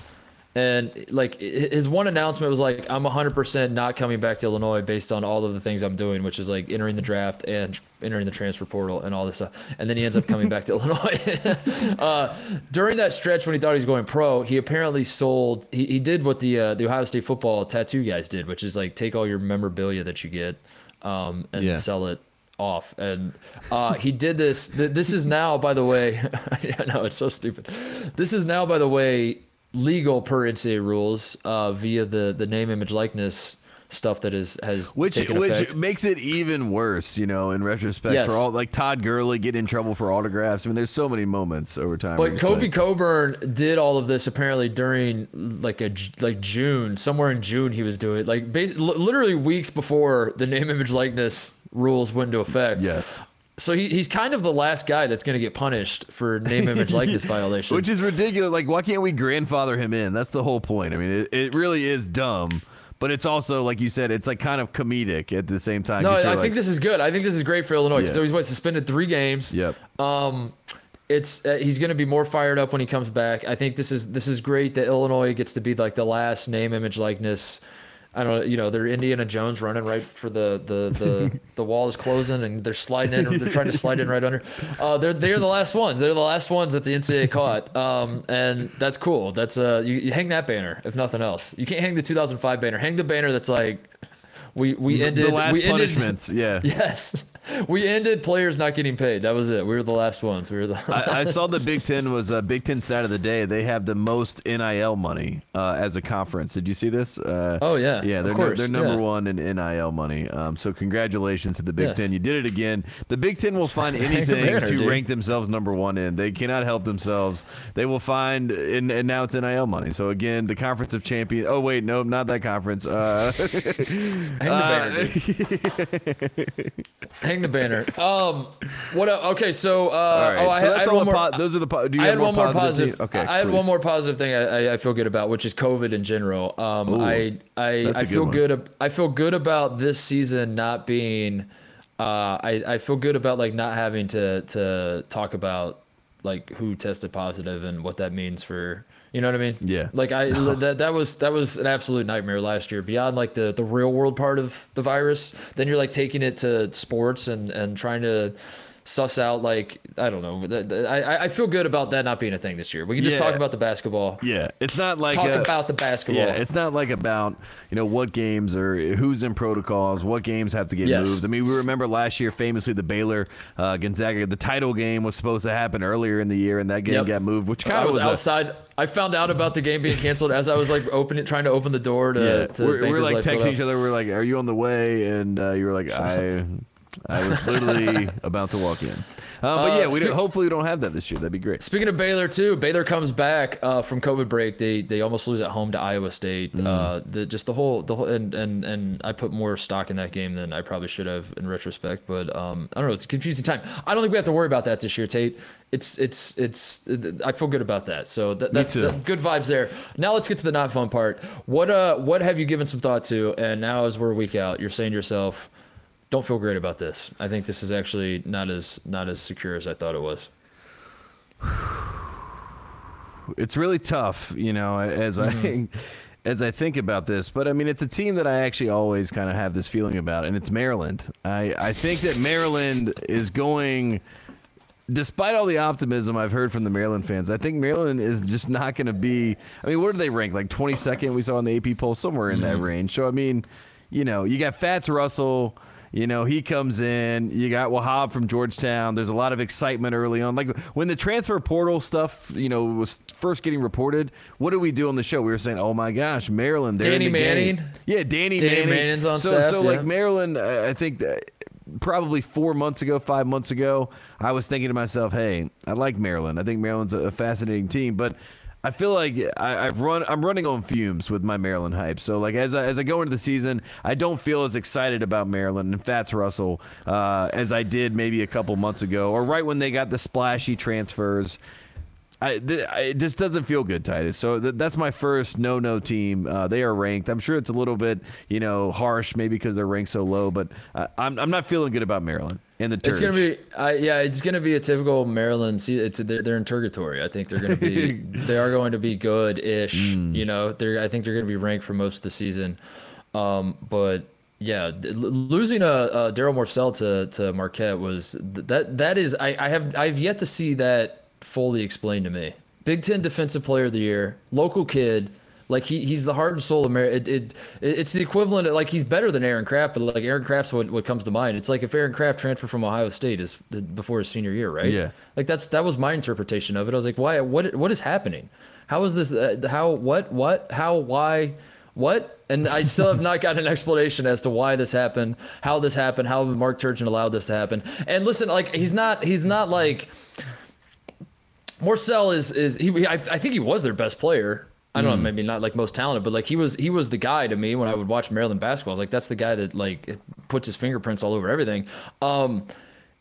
and like his one announcement was like, "I'm 100% not coming back to Illinois based on all of the things I'm doing, which is like entering the draft and entering the transfer portal and all this stuff." And then he ends up coming back to Illinois. uh, during that stretch when he thought he was going pro, he apparently sold. He, he did what the uh, the Ohio State football tattoo guys did, which is like take all your memorabilia that you get um, and Yeah. sell it off and uh, he did this th- this is now by the way i know it's so stupid this is now by the way legal per NCAA rules uh, via the the name, image, likeness stuff that is has Which which effect. makes it even worse, you know, in retrospect Yes. for all like Todd Gurley getting in trouble for autographs. I mean, there's so many moments over time. But Kofi Cockburn did all of this apparently during like a like June, somewhere in June he was doing it, like bas- literally weeks before the name, image, likeness rules went into effect. Yes. So he, he's kind of the last guy that's going to get punished for name, image, likeness violations. Which is ridiculous. Like, why can't we grandfather him in? That's the whole point. I mean, it, it really is dumb, but it's also, like you said, it's like kind of comedic at the same time. No, I you're think this is good. I think this is great for Illinois. Yeah. So he's what suspended three games. Yep. Um, it's uh, he's going to be more fired up when he comes back. I think this is this is great that Illinois gets to be like the last name, image, likeness. I don't know, you know, they're Indiana Jones running right for the the the, the wall is closing and they're sliding in. Or they're trying to slide in right under. Uh, they're they're the last ones. They're the last ones that the NCAA caught. Um, and that's cool. That's uh, you, you hang that banner if nothing else. You can't hang the 2005 banner. Hang the banner that's like. We, we ended the last we ended, punishments. Yeah. Yes, we ended players not getting paid. That was it. We were the last ones. We were the. I, I saw the Big Ten was uh, Big Ten side of the day. They have the most NIL money uh, as a conference. Did you see this? Uh, Oh, yeah, yeah. of They're, course, they're number yeah. one in NIL money. Um, so congratulations to the Big Yes. Ten. You did it again. The Big Ten will find anything banner, to dude. rank themselves number one in. They cannot help themselves. They will find, and, and now it's NIL money. So again, the Conference of Champions. Oh wait, no, not that conference. Uh, Hang the banner. dude. Hang the banner. Um, what? Okay, so uh, all right. oh, I so had, I had all one more. po- those are the. Po- do you I have had one more positive? Okay. I had one more positive thing I, I, I feel good about, which is COVID in general. Um, Ooh, I I, that's I feel good. ab- I feel good about this season not being. Uh, I I feel good about like not having to to talk about like who tested positive and what that means for. You know what I mean? Yeah. Like I that that was that was an absolute nightmare last year. Beyond like the the real world part of the virus, then you're like taking it to sports and and trying to suss out like I don't know. I I- feel good about that not being a thing this year. We can just Yeah. talk about the basketball. Yeah, it's not like Talk a- about the basketball. Yeah, it's not like about you know what games or who's in protocols, what games have to get Yes. moved. I mean, we remember last year famously the Baylor uh, Gonzaga, the title game was supposed to happen earlier in the year, and that game Yep. got moved, which kind of was, was, outside. I found out about the game being canceled as I was like opening, trying to open the door to. yeah, to we're, we're like texting each other. We're like, "Are you on the way?" And uh, you were like, "I, I was literally about to walk in." Uh, but Uh, yeah, we spe- hopefully we don't have that this year. That'd be great. Speaking of Baylor too, Baylor comes back uh, from COVID break. They they almost lose at home to Iowa State. Mm. Uh, the just the whole the whole and, and and I put more stock in that game than I probably should have in retrospect. But um, I don't know. It's a confusing time. I don't think we have to worry about that this year, Tate. It's it's it's. I feel good about that. So that, that's that- good vibes there. Now let's get to the not fun part. What uh what have you given some thought to? And now as we're a week out, you're saying to yourself. Don't feel great about this. I think this is actually not as not as secure as I thought it was. it's really tough, you know, as Mm-hmm. I as I think about this. But I mean, it's a team that I actually always kind of have this feeling about, and it's Maryland. I I think that Maryland is going. Despite all the optimism I've heard from the Maryland fans, I think Maryland is just not going to be. I mean, where do they rank? Like 22nd, we saw in the AP poll, somewhere in Mm-hmm. that range. So, I mean, you know, you got Fatts Russell. You know, he comes in. You got Wahab from Georgetown. There's a lot of excitement early on. Like when the transfer portal stuff, you know, was first getting reported, what did we do on the show? We were saying, oh my gosh, Maryland. Danny the game. Manning? Yeah, Danny, Danny Manning. Manning's on so, staff, So, like, yeah. Maryland, I I think that probably four months ago, five months ago, I was thinking to myself, hey, I like Maryland. I think Maryland's a fascinating team, but I feel like I, I've run. I'm running on fumes with my Maryland hype. So like as I, as I go into the season, I don't feel as excited about Maryland and Fatts Russell uh, as I did maybe a couple months ago, or right when they got the splashy transfers. I, th- I- it just doesn't feel good, Titus. So th- that's my first no-no team. Uh, they are ranked. I'm sure it's a little bit, you know, harsh, maybe because they're ranked so low. But uh, I'm I'm not feeling good about Maryland and the It's Turge. gonna be, I, yeah, it's gonna be a typical Maryland. See, it's they're, they're in purgatory. I think they're gonna be, they are going to be good-ish. Mm. You know, they're, I think they're gonna be ranked for most of the season. Um, but yeah, losing a, a Darryl Morsell to to Marquette was th- that that is, I, I have I've yet to see that fully explained to me. Big Ten Defensive Player of the Year, local kid. Like he, he's the heart and soul of Mar- it, it, it's the equivalent of like he's better than Aaron Craft, but like Aaron Craft's what, what comes to mind. It's like if Aaron Craft transferred from Ohio State is before his senior year, right? Yeah. Like that's that was my interpretation of it. I was like, why? What what is happening? How is this? Uh, how? What? What? How? Why? What? And I still have not gotten an explanation as to why this happened, how this happened, how Mark Turgeon allowed this to happen. And listen, like he's not, he's not like Morsell is is he. I, I think he was their best player. I don't know, maybe not like most talented, but like he was he was the guy to me when I would watch Maryland basketball. Like that's the guy that like puts his fingerprints all over everything. Um,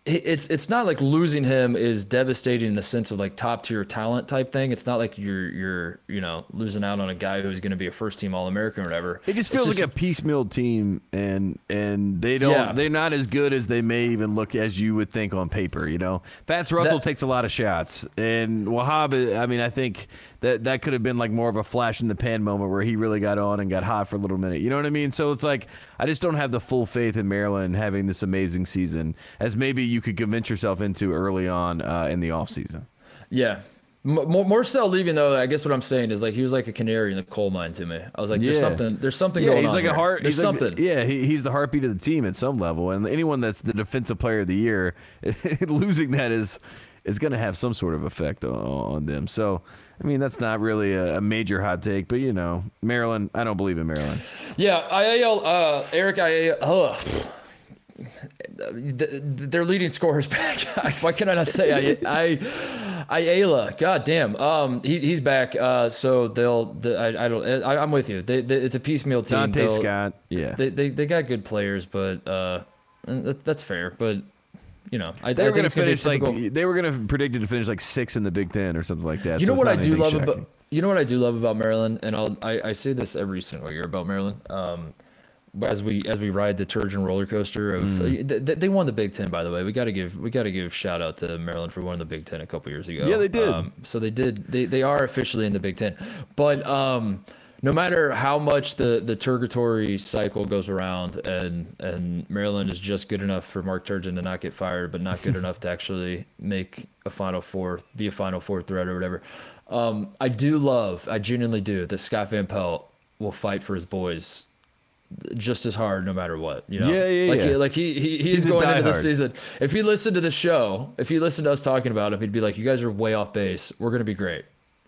it's it's not like losing him is devastating in the sense of like top tier talent type thing. It's not like you're you're you know losing out on a guy who's going to be a first team All American or whatever. It just It's feels like a piecemeal team, and and they don't Yeah. they're not as good as they may even look as you would think on paper. You know, Fatts Russell That- takes a lot of shots, and Wahab. I mean, I think that that could have been like more of a flash in the pan moment where he really got on and got hot for a little minute. You know what I mean? So it's like I just don't have the full faith in Maryland having this amazing season as maybe you could convince yourself into early on uh, in the offseason. Yeah. More, more so leaving though. I guess what I'm saying is like he was like a canary in the coal mine to me. I was like, there's Yeah. something. There's something Yeah, going he's on. like here. a heart. There's he's like- something. yeah, he, he's the heartbeat of the team at some level, and anyone that's the defensive player of the year, losing that is is going to have some sort of effect on, on them. So, I mean, that's not really a, a major hot take, but you know, Maryland. I don't believe in Maryland. Yeah, IAL, uh, Eric IAL, ugh. Th- Their leading scorer is back. Why can I not say I, I, Ayala? God damn. Um, he, he's back. Uh, so they'll. The, I, I don't. I, I'm with you. They, they, it's a piecemeal team. Donta They'll- Scott. Yeah, They, they, they got good players, but uh, that, that's fair. But you know, I, they I were think going to it's gonna be finish like they were going to predict it to finish like six in the Big Ten or something like that. You so know what I do love shocking. about you know what I do love about Maryland, and I'll I, I say this every single year about Maryland. Um, as we as we ride the Trojan roller coaster of Mm. th- th- they won the Big Ten by the way. We got to give we got to give shout out to Maryland for winning the Big Ten a couple years ago. Yeah, they did. Um, so they did they they are officially in the Big Ten, but um. No matter how much the, the Turgatory cycle goes around, and, and Maryland is just good enough for Mark Turgeon to not get fired, but not good enough to actually make a Final Four, be a Final Four threat or whatever. Um, I do love, I genuinely do, that Scott Van Pelt will fight for his boys just as hard no matter what. You know, Yeah, yeah, like yeah. He, like he he He's he's going into the season. If he listened to the show, if he listened to us talking about him, he'd be like, "You guys are way off base. We're gonna be great.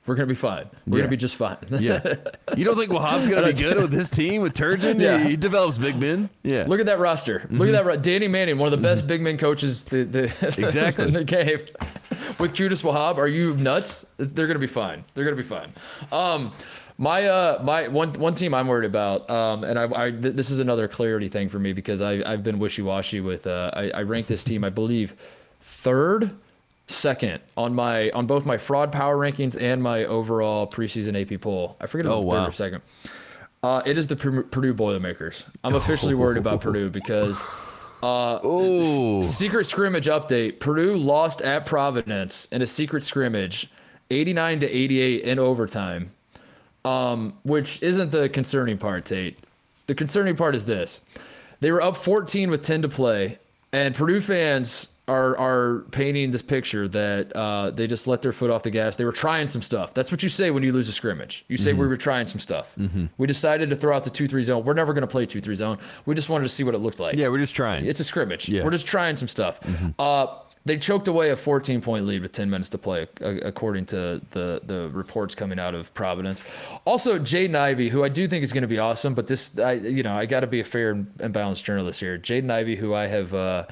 We're gonna be fine. We're Yeah. gonna be just fine." Yeah, you don't think Wahab's going to be good with this team with Turgeon? Yeah. he, he develops big men. Yeah, Look at that roster. Look at that. ro- Danny Manning, one of the best big men coaches the, the Exactly. in the game. With Qudus Wahab, are you nuts? They're gonna be fine. They're gonna be fine. Um, my uh, my one one team I'm worried about, um, and I, I th- this is another clarity thing for me because I I've been wishy washy with. Uh, I, I ranked this team, I believe, third, second on my on both my fraud power rankings and my overall preseason AP poll. I forget if it Oh, was third wow. or second. Uh, it is the Purdue Boilermakers. I'm officially worried about Purdue because uh, Oh. secret scrimmage update. Purdue lost at Providence in a secret scrimmage, 89 to 88 in overtime. Um, which isn't the concerning part, Tate. The concerning part is this: they were up 14 with 10 to play, and Purdue fans are are painting this picture that uh, they just let their foot off the gas. They were trying some stuff. That's what you say when you lose a scrimmage. You say we were trying some stuff. We decided to throw out the two three zone. We're never going to play two three zone. We just wanted to see what it looked like. yeah, we're just trying. It's a scrimmage. Yeah. We're just trying some stuff. Uh, they choked away a 14 point lead with 10 minutes to play, according to the, the reports coming out of Providence. Also, Jaden Ivey, who I do think is going to be awesome, but this, I, you know, I got to be a fair and and balanced journalist here. Jaden Ivey, who I have, uh,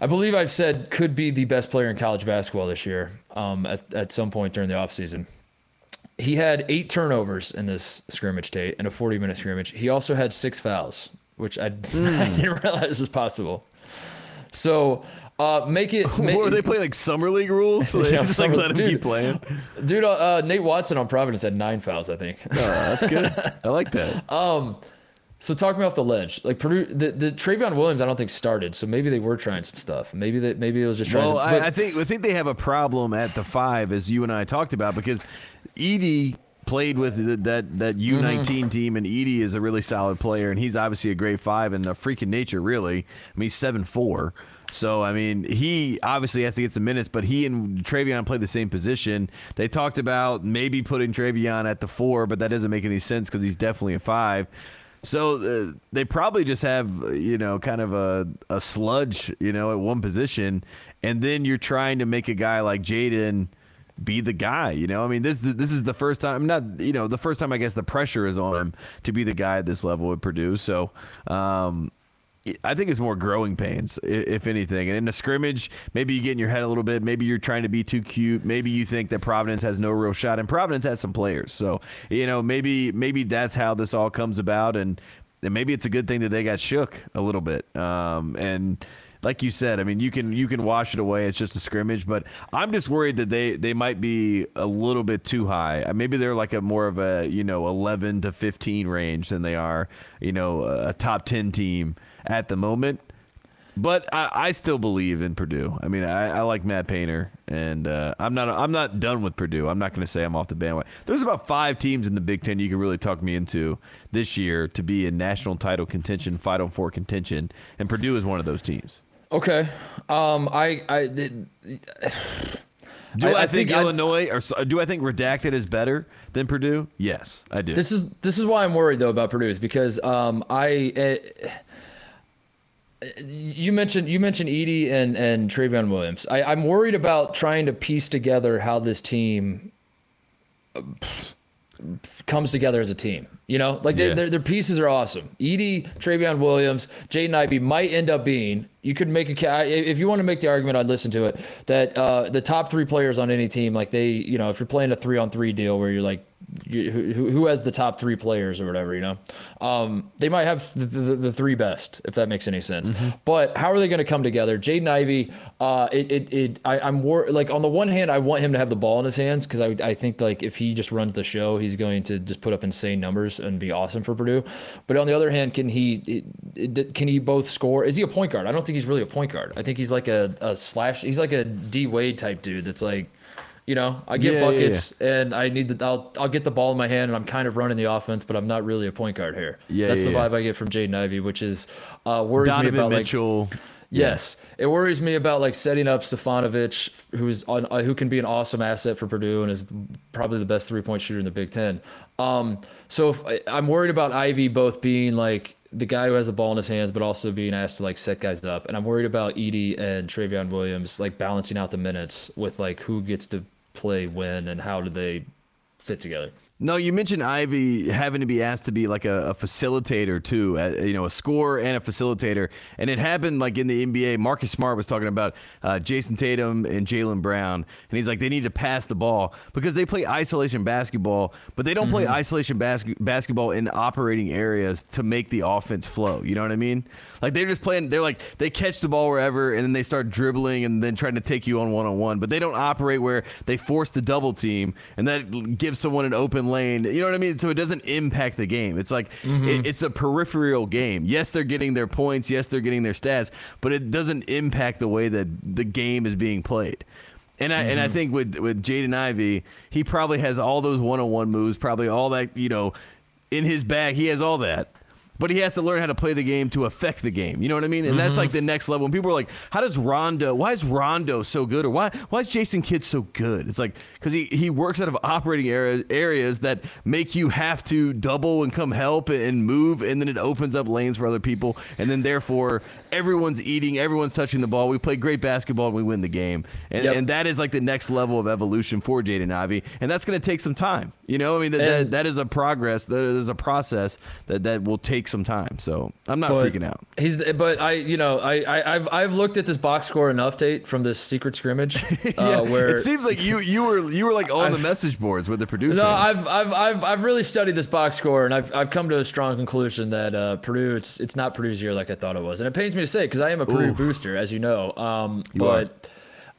I believe I've said could be the best player in college basketball this year um, at, at some point during the offseason. He had eight turnovers in this scrimmage, Tate, in a 40 minute scrimmage. He also had six fouls, which I, I didn't realize was possible. So uh, make it. Make, what, they play like summer league rules, so they Yeah, just like let him dude. keep playing. dude, uh, uh, Nate Watson on Providence had nine fouls, I think. Oh, that's good. I like that. So talk me off the ledge. Like Purdue, the, the Trevion Williams, I don't think started. So maybe they were trying some stuff. Maybe that maybe it was just trying. Well, some, but- I, I think I think they have a problem at the five, as you and I talked about, because Edey played with the, that that mm-hmm. U 19 team, and Edey is a really solid player, and he's obviously a great five and a freak of nature, really. I mean, he's seven four. So I mean, he obviously has to get some minutes, but he and Trevion play the same position. They talked about maybe putting Trevion at the four, but that doesn't make any sense because he's definitely a five. So uh, they probably just have you know kind of a a sludge you know at one position, and then you're trying to make a guy like Jaden be the guy. You know, I mean, this this is the first time. Not you know the first time. I guess the pressure is on him to be the guy at this level at Purdue. So. Um, I think it's more growing pains, if anything. And in a scrimmage, maybe you get in your head a little bit. Maybe you're trying to be too cute. Maybe you think that Providence has no real shot, and Providence has some players. So you know, maybe maybe that's how this all comes about, and, and maybe it's a good thing that they got shook a little bit. Um, and like you said, I mean, you can you can wash it away. It's just a scrimmage, but I'm just worried that they they might be a little bit too high. Uh, maybe they're like a more of a you know 11 to 15 range than they are you know a top 10 team at the moment. But I, I still believe in Purdue. I mean, I, I like Matt Painter, and uh, I'm not I'm not done with Purdue. I'm not going to say I'm off the bandwagon. There's about five teams in the Big Ten you can really talk me into this year to be in national title contention, Final Four contention, and Purdue is one of those teams. Okay. Um, I, I, do I, I, I think, think Illinois or do I think redacted is better than Purdue? Yes, I do. This is this is why I'm worried though about Purdue is because um, I. Uh, you mentioned you mentioned Edey and and Trevion Williams. I, I'm worried about trying to piece together how this team uh, comes together as a team. You know, like yeah. their their pieces are awesome. Edey, Trevion Williams, Jaden Ivey might end up being. You could make a if you want to make the argument, I'd listen to it. That uh, the top three players on any team, like they, you know, if you're playing a three on three deal where you're like who, who has the top three players or whatever, you know, um, they might have the, the, the, three best, if that makes any sense. Mm-hmm. But how are they going to come together? Jaden Ivey, uh, it, it, it, I, am more like on the one hand, I want him to have the ball in his hands because I, I think like if he just runs the show, he's going to just put up insane numbers and be awesome for Purdue. But on the other hand, can he, can he both score? Is he a point guard? I don't think he's really a point guard. I think he's like a, a slash, he's like a D Wade type dude that's like, you know, I get yeah, buckets yeah, yeah. and I need the I'll I'll get the ball in my hand and I'm kind of running the offense, but I'm not really a point guard here. Yeah, that's the vibe I get from Jaden Ivey, which is uh, worries Donovan me about Mitchell. like. Yes, it worries me about like setting up Stefanovic, who's on, uh, who can be an awesome asset for Purdue and is probably the best three point shooter in the Big Ten. Um, so if, I'm worried about Ivey both being like the guy who has the ball in his hands, but also being asked to like set guys up. And I'm worried about Edey and Trevion Williams like balancing out the minutes with like who gets to play when and how do they fit together? No, you mentioned Ivey having to be asked to be like a, a facilitator too, uh, you know, a scorer and a facilitator. And it happened like in the NBA. Marcus Smart was talking about uh, Jayson Tatum and Jaylen Brown, and he's like they need to pass the ball because they play isolation basketball, but they don't mm-hmm. play isolation bas- basketball in operating areas to make the offense flow. You know what I mean? Like they're just playing. They're like they catch the ball wherever, and then they start dribbling and then trying to take you on one on one. But they don't operate where they force the double team and that gives someone an open lane. You know what I mean? So it doesn't impact the game. It's like mm-hmm. it, it's a peripheral game. Yes, they're getting their points. Yes, they're getting their stats, but it doesn't impact the way that the game is being played. And I mm-hmm. and I mm-hmm. think with with Jaden Ivey, he probably has all those one on one moves, probably all that you know in his bag. He has all that but he has to learn how to play the game to affect the game. You know what I mean? And mm-hmm. that's like the next level. When people are like, "How does Rondo? Why is Rondo so good? Or why why is Jason Kidd so good?" It's like because he he works out of operating area, areas that make you have to double and come help and move, and then it opens up lanes for other people, and then therefore everyone's eating, everyone's touching the ball. We play great basketball and we win the game, and yep. and that is like the next level of evolution for Jaden Ivey, and that's going to take some time. You know, I mean that, that that is a progress, that is a process that that will take some time. So I'm not freaking out. He's, but I, you know, I, I, have I've looked at this box score enough, Tate, from this secret scrimmage. Uh, yeah, where it seems like you, you were, you were like on I've, the message boards with the producers. No, I've, I've, I've, I've really studied this box score, and I've, I've come to a strong conclusion that uh, Purdue, it's, it's not Purdue's year like I thought it was, and it pains me to say because I am a Purdue Ooh. booster, as you know. Um, you but. Are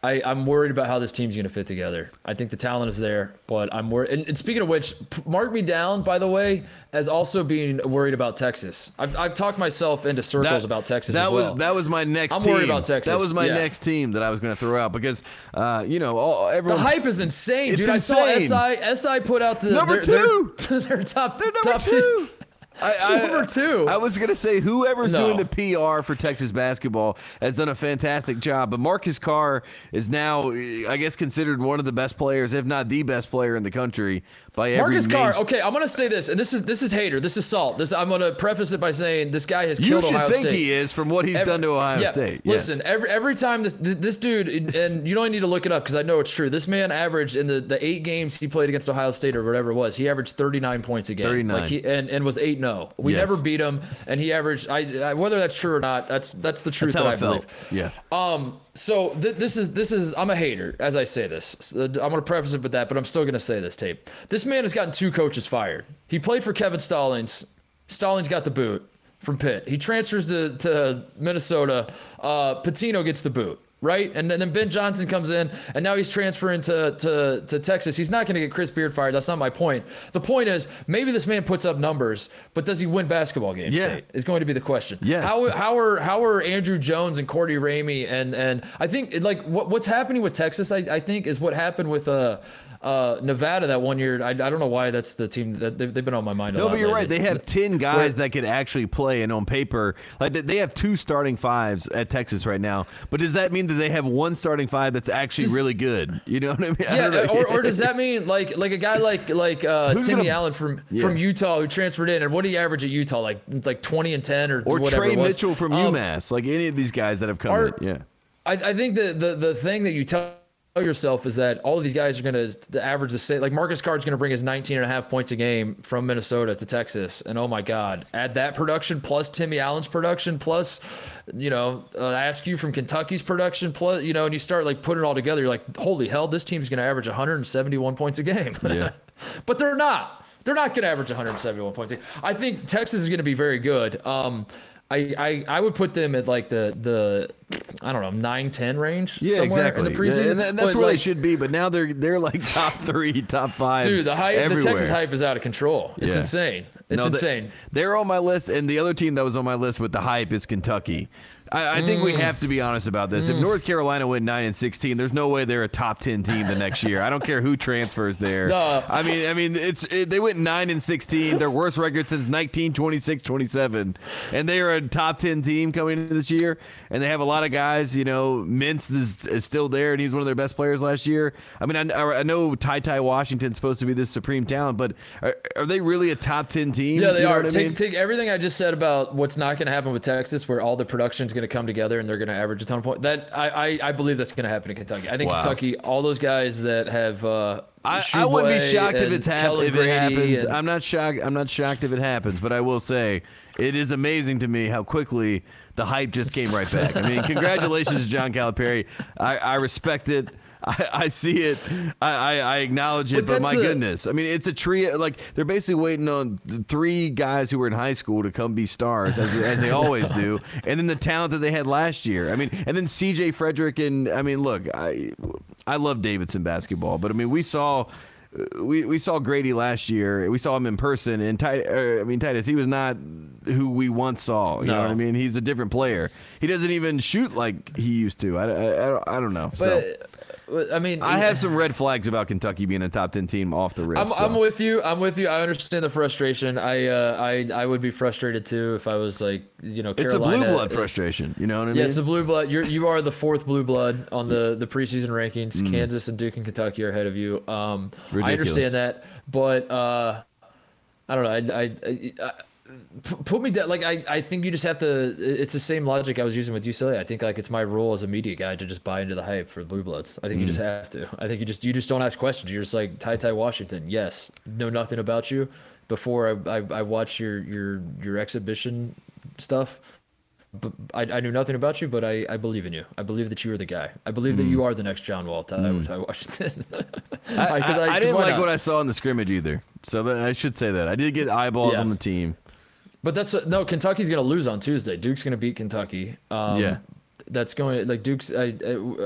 I, I'm worried about how this team's going to fit together. I think the talent is there, but I'm worried. And, and, speaking of which, mark me down, by the way, as also being worried about Texas. I've, I've talked myself into circles that, about Texas. That was that was my next. I'm team. worried about Texas. That was my yeah. next team that I was going to throw out because, uh, you know, all, everyone. The hype is insane, dude. Insane. I saw SI SI put out the number their, two. Their, their top They're number top two. I, Number two. I was gonna say whoever's No. doing the PR for Texas basketball has done a fantastic job. But Marcus Carr is now, I guess, considered one of the best players, if not the best player in the country by every. Marcus Carr. Okay, I'm gonna say this, and this is this is hater. This is salt. This I'm gonna preface it by saying this guy has You killed should Ohio think he is from what he's Every- done to Ohio yeah, State. Yes. Listen, every every time this this dude, and you don't need to look it up because I know it's true. This man averaged in the, the eight games he played against Ohio State or whatever it was, he averaged 39 points a game. 39. Like he, and, and was 8 0. We Yes. never beat him, and he averaged, I, I, whether that's true or not, that's that's the truth That's that I felt. believe. Yeah. Um. So th- this is this is I'm a hater as I say this. So, I'm gonna preface it with that, but I'm still gonna say this tape. This man has gotten two coaches fired. He played for Kevin Stallings. Stallings got the boot from Pitt. He transfers to to Minnesota. Uh, Pitino gets the boot. Right, and then, then Ben Johnson comes in, and now he's transferring to, to, to Texas. He's not going to get Chris Beard fired. That's not my point. The point is, maybe this man puts up numbers, but does he win basketball games? Yeah. Is going to be the question. Yes. How how are how are Andrew Jones and Courtney Ramey and and I think like what what's happening with Texas I, I think is what happened with uh uh Nevada that one year I, I don't know why that's the team that they've, they've been on my mind a No, but you're right. They have ten guys that could actually play, and on paper, like they- they have two starting fives at Texas right now. But does that mean that they have one starting five that's actually Does- really good? You know what I mean? I yeah, or, or does that mean like like a guy like like uh, Timmy gonna- Allen from Yeah. from Utah who transferred in and what do you average at Utah like like twenty and ten or or whatever Tre. Mitchell from Um, UMass? Like any of these guys that have come are- in. Yeah. I, I think the, the the thing that you tell yourself is that all of these guys are going to the average the same. Like Marcus Carr's going to bring his 19 and a half points a game from Minnesota to Texas. And oh my God, add that production plus Timmy Allen's production plus, you know, uh, Askew from Kentucky's production plus, you know, and you start like putting it all together. You're like, holy hell, this team's going to average 171 points a game. Yeah. but they're not. They're not going to average 171 points. I think Texas is going to be very good. Um, I, I, I would put them at like the the I don't know nine ten range Yeah, somewhere exactly. in the preseason. Yeah, and that's But, where they should be. But now they're they're like top three, top five. Dude, the hype, everywhere. the Texas hype is out of control. It's Yeah. insane. It's No, they- insane. They're on my list, and the other team that was on my list with the hype is Kentucky. I, I think Mm. we have to be honest about this. If North Carolina went nine and sixteen, there's no way they're a top ten team the next year. I don't care who transfers there. No. I mean, I mean, it's it, they went nine and sixteen, their worst record since 1926, 27, and they are a top ten team coming into this year. And they have a lot of guys. You know, Mintz is, is still there, and he's one of their best players last year. I mean, I, I know Ty Ty Washington's supposed to be this supreme talent, but are, are they really a top ten team? Yeah, they You know are. what I take mean? take everything I just said about what's not going to happen with Texas, where all the production is going to come together and they're going to average a ton of points. That I I, I believe that's going to happen in Kentucky. I think Wow. Kentucky, all those guys that have. Uh, I, I wouldn't be shocked if it's hap- if it happens. and- I'm not shocked. I'm not shocked if it happens, but I will say it is amazing to me how quickly the hype just came right back. I mean, congratulations, John Calipari. I, I respect it. I, I see it. I, I, I acknowledge it. But But, my the- goodness, I mean, it's a tree. Like they're basically waiting on three guys who were in high school to come be stars, as, as they always do, and then the talent that they had last year. I mean, and then C.J. Fredrick and I mean, look, I I love Davidson basketball, but I mean, we saw we, we saw Grady last year. We saw him in person, and Tit- uh, I mean Titus. He was not who we once saw. You know No. what I mean? He's a different player. He doesn't even shoot like he used to. I, I, I, don't- I don't know. so But I mean, I have some red flags about Kentucky being a top ten team off the rip. I'm, so. I'm with you. I'm with you. I understand the frustration. I uh, I I would be frustrated too if I was like you know it's a blue blood frustration. You know what I Yeah, mean? it's a blue blood. You're you are the fourth blue blood on the the preseason rankings. Mm. Kansas and Duke and Kentucky are ahead of you. Um, I understand that, but uh, I don't know. I, I, I, I put me down. Like I, I think you just have to. It's the same logic I was using with UCLA. I think like it's my role as a media guy to just buy into the hype for blue bloods. I think you Mm. just have to. I think you just you just don't ask questions. You're just like Ty Ty Washington. Yes, know nothing about you. Before I, I, I watch your your your exhibition stuff, but I, I knew nothing about you, but I, I believe in you. I believe that you are the guy. I believe that you are the next John Wall. Ty, Ty Washington. Mm. I, I- I didn't like not? what I saw in the scrimmage either. So that, I should say that I did get eyeballs Yeah. on the team. But that's no. Kentucky's going to lose on Tuesday. Duke's going to beat Kentucky. Um, Yeah. That's going like Duke's. I,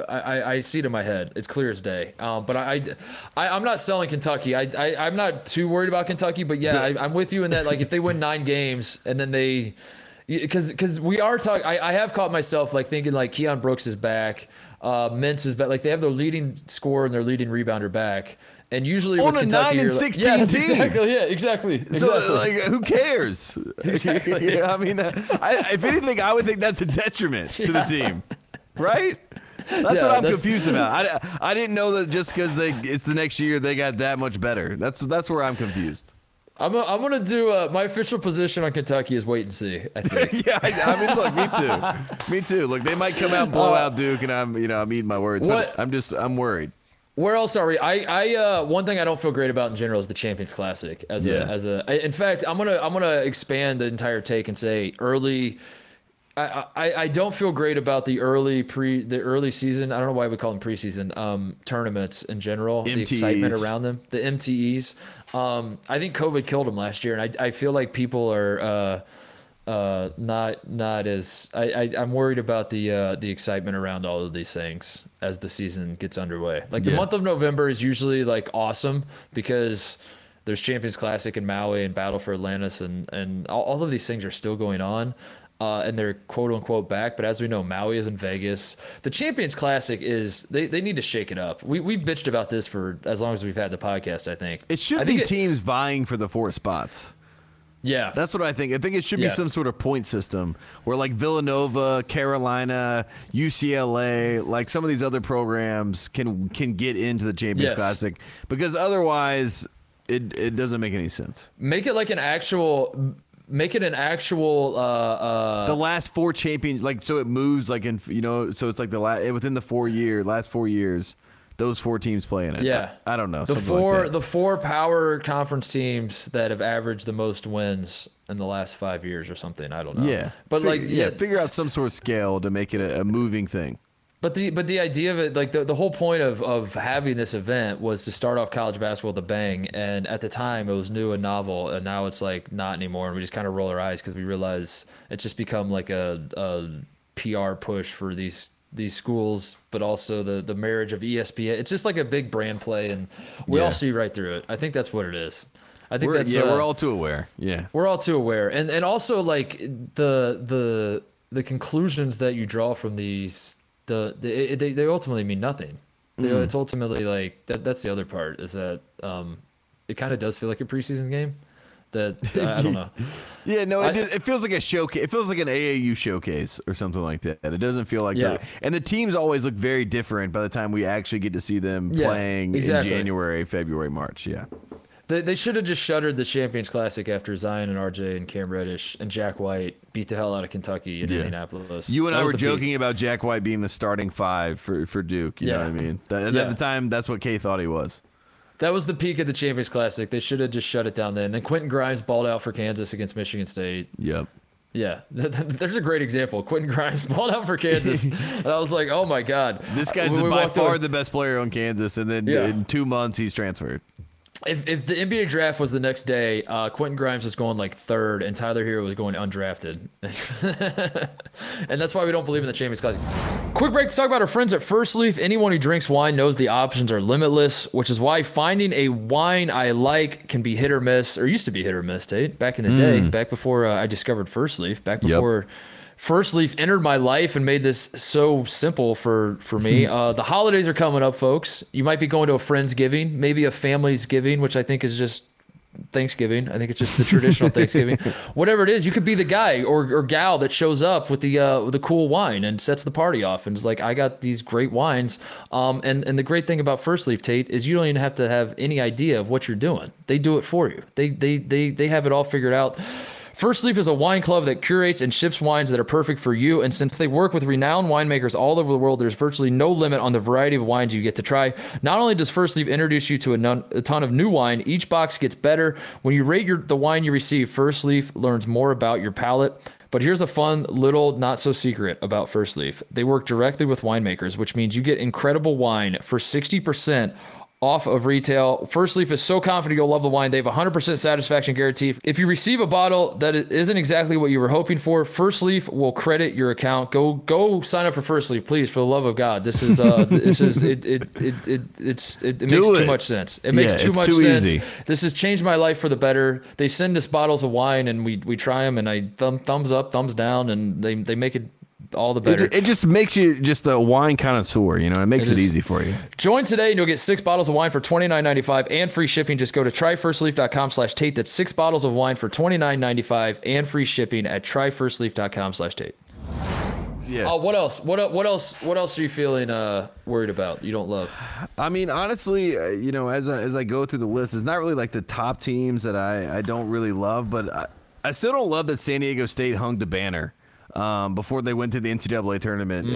I I I see it in my head. It's clear as day. Um, but I, I I'm not selling Kentucky. I, I I'm not too worried about Kentucky. But yeah, I, I'm with you in that. Like if they win nine games and then they, because because we are talking. I, I have caught myself like thinking like Keion Brooks is back. Uh, Mintz is back. Like they have their leading scorer and their leading rebounder back. And usually On with a Kentucky, 9 and like- 16 yeah, team. exactly, yeah, exactly. exactly. So like, who cares? Exactly. Yeah, I mean, uh, I, if anything, I would think that's a detriment to the team, right? That's Yeah, what I'm that's- confused about. I, I didn't know that just because they it's the next year they got that much better. That's that's where I'm confused. I'm, i I'm gonna do uh, my official position on Kentucky is wait and see. I think. yeah, I, I mean, look, me too, me too. Look, they might come out and blow out Duke, and I'm you know I'm eating my words. but Uh, What- I'm just I'm worried. Where else are we? I, I, uh, one thing I don't feel great about in general is the Champions Classic. As Yeah. a, as a, I- in fact, I'm gonna, I'm gonna expand the entire take and say early. I, I, I don't feel great about the early pre, the early season. I don't know why we call them preseason um, tournaments in general. The excitement around them, the MTEs. Um, I think COVID killed them last year, and I, I feel like people are. Uh, uh, not not as I, I I'm worried about the uh, the excitement around all of these things as the season gets underway. Like the Yeah. month of November is usually like awesome because there's Champions Classic in Maui and Battle for Atlantis and and all, all of these things are still going on. Uh, and they're quote unquote back, but as we know, Maui is in Vegas. The Champions Classic is they, they need to shake it up. We we bitched about this for as long as we've had the podcast. I think It should I be think it- teams vying for the four spots. Yeah, That's what I think. I think it should Yeah. be some sort of point system where, like Villanova, Carolina, UCLA, like some of these other programs can can get into the Champions Yes. Classic because otherwise, it it doesn't make any sense. make it like an actual make it an actual uh uh The last four champions, like so, it moves like in you know, so it's like the last within the four year last four years, those four teams play in it. yeah. I, I don't know the something like four the four power conference teams that have averaged the most wins in the last five years or something i don't know. Yeah, but Fig- like yeah, figure out some sort of scale to make it a, a moving thing. but the but the idea of it like the, the whole point of of having this event was to start off college basketball with a bang and at the time it was new and novel and now it's like not anymore and we just kind of roll our eyes because we realize it's just become like a, a pr push for these these schools but also the the marriage of espn it's just like a big brand play and we Yeah. all see right through it. I think that's what it is. I think We're, that's yeah, uh, we're all too aware. Yeah. we're all too aware. And and also like the the the conclusions that you draw from these the, the they, they ultimately mean nothing. You know, it's ultimately like that that's the other part is that um it kind of does feel like a preseason game that I, I don't know Yeah, no, it, I- just- it feels like a showcase. It feels like an AAU showcase or something like that. It doesn't feel like Yeah. and the teams always look very different by the time we actually get to see them Yeah, playing exactly. in January, February, March. Yeah, they, they should have just shuttered the champions classic after zion and rj and cam reddish and jack white beat the hell out of kentucky in Yeah. indianapolis you and That I were the peak. joking about Jack White being the starting five for for Duke. You know Yeah. what I mean? That, Yeah. At the time, that's what Kay thought he was. That was the peak of the Champions Classic. They should have just shut it down then. Then Quentin Grimes balled out for Kansas against Michigan State. Yep. Yeah, there's a great example. Quentin Grimes balled out for Kansas, and I was like, "Oh my god, This guy's we by far away- the best player on Kansas, and then Yeah. in two months he's transferred. If if the NBA draft was the next day, uh, Quentin Grimes was going like third, and Tyler Herro was going undrafted, and that's why we don't believe in the Champions Classic. Quick break to talk about our friends at First Leaf. Anyone who drinks wine knows the options are limitless, which is why finding a wine I like can be hit or miss, or used to be hit or miss. Tate, back in the day, back before uh, I discovered First Leaf, back Yep. First Leaf entered my life and made this so simple for for me. Uh, the holidays are coming up, folks. You might be going to a friend's giving, maybe a family's giving, which I think is just Thanksgiving. I think it's just the traditional Thanksgiving. Whatever it is, you could be the guy or, or gal that shows up with the uh, with the cool wine and sets the party off and is like, I got these great wines. Um, and and the great thing about First Leaf Tate is you don't even have to have any idea of what you're doing. They do it for you. They they they they have it all figured out. First Leaf is a wine club that curates and ships wines that are perfect for you. And since they work with renowned winemakers all over the world, there's virtually no limit on the variety of wines you get to try. Not only does First Leaf introduce you to a, non- a ton of new wine, each box gets better. When you rate your, the wine you receive, First Leaf learns more about your palate. But here's a fun little not so secret about First Leaf. They work directly with winemakers, which means you get incredible wine for 60% off of retail. First Leaf is so confident you'll love the wine. They have a 100% satisfaction guarantee. If you receive a bottle that isn't exactly what you were hoping for, First Leaf will credit your account. Go go sign up for First Leaf, please, for the love of God. This is uh this is it it it, it it's it, it makes too much sense. It makes Yeah, too much too sense. easy. This has changed my life for the better. They send us bottles of wine and we we try them and I thumb, thumbs up, thumbs down and they they make it all the It, better. ju- it just makes you just a wine connoisseur. You know, it makes It it, easy for you. Join today and you'll get six bottles of wine for twenty nine ninety five and free shipping. Just go to tryfirstleaf.com slash Tate. That's six bottles of wine for twenty nine ninety five and free shipping at tryfirstleaf.com slash Tate. Yeah. Oh, what else? What what else? What else are you feeling uh, worried about? You don't love? I mean, honestly, uh, you know, as I, as I go through the list, it's not really like the top teams that I, I don't really love, but I, I still don't love that San Diego State hung the banner um, before they went to the NCAA tournament.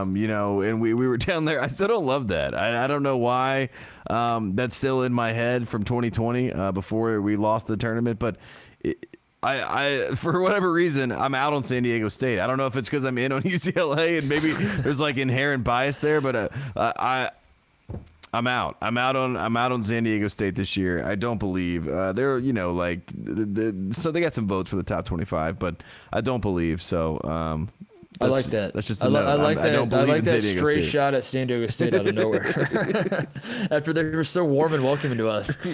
Um, you know, and we, we were down there. I still don't love that. I, I don't know why um, that's still in my head from 2020 uh, before we lost the tournament, but. It, I, I, for whatever reason, I'm out on San Diego State. I don't know if it's because I'm in on UCLA and maybe there's like inherent bias there, but uh, I, I'm out. I'm out on I'm out on San Diego State this year. I don't believe uh, they're you know like the, the, so they got some votes for the top 25, but I don't believe so. Um, I like that. That's just I, li- I like I'm- I don't that. I, like that stray State. shot at San Diego State out of nowhere. After they were so warm and welcoming to us.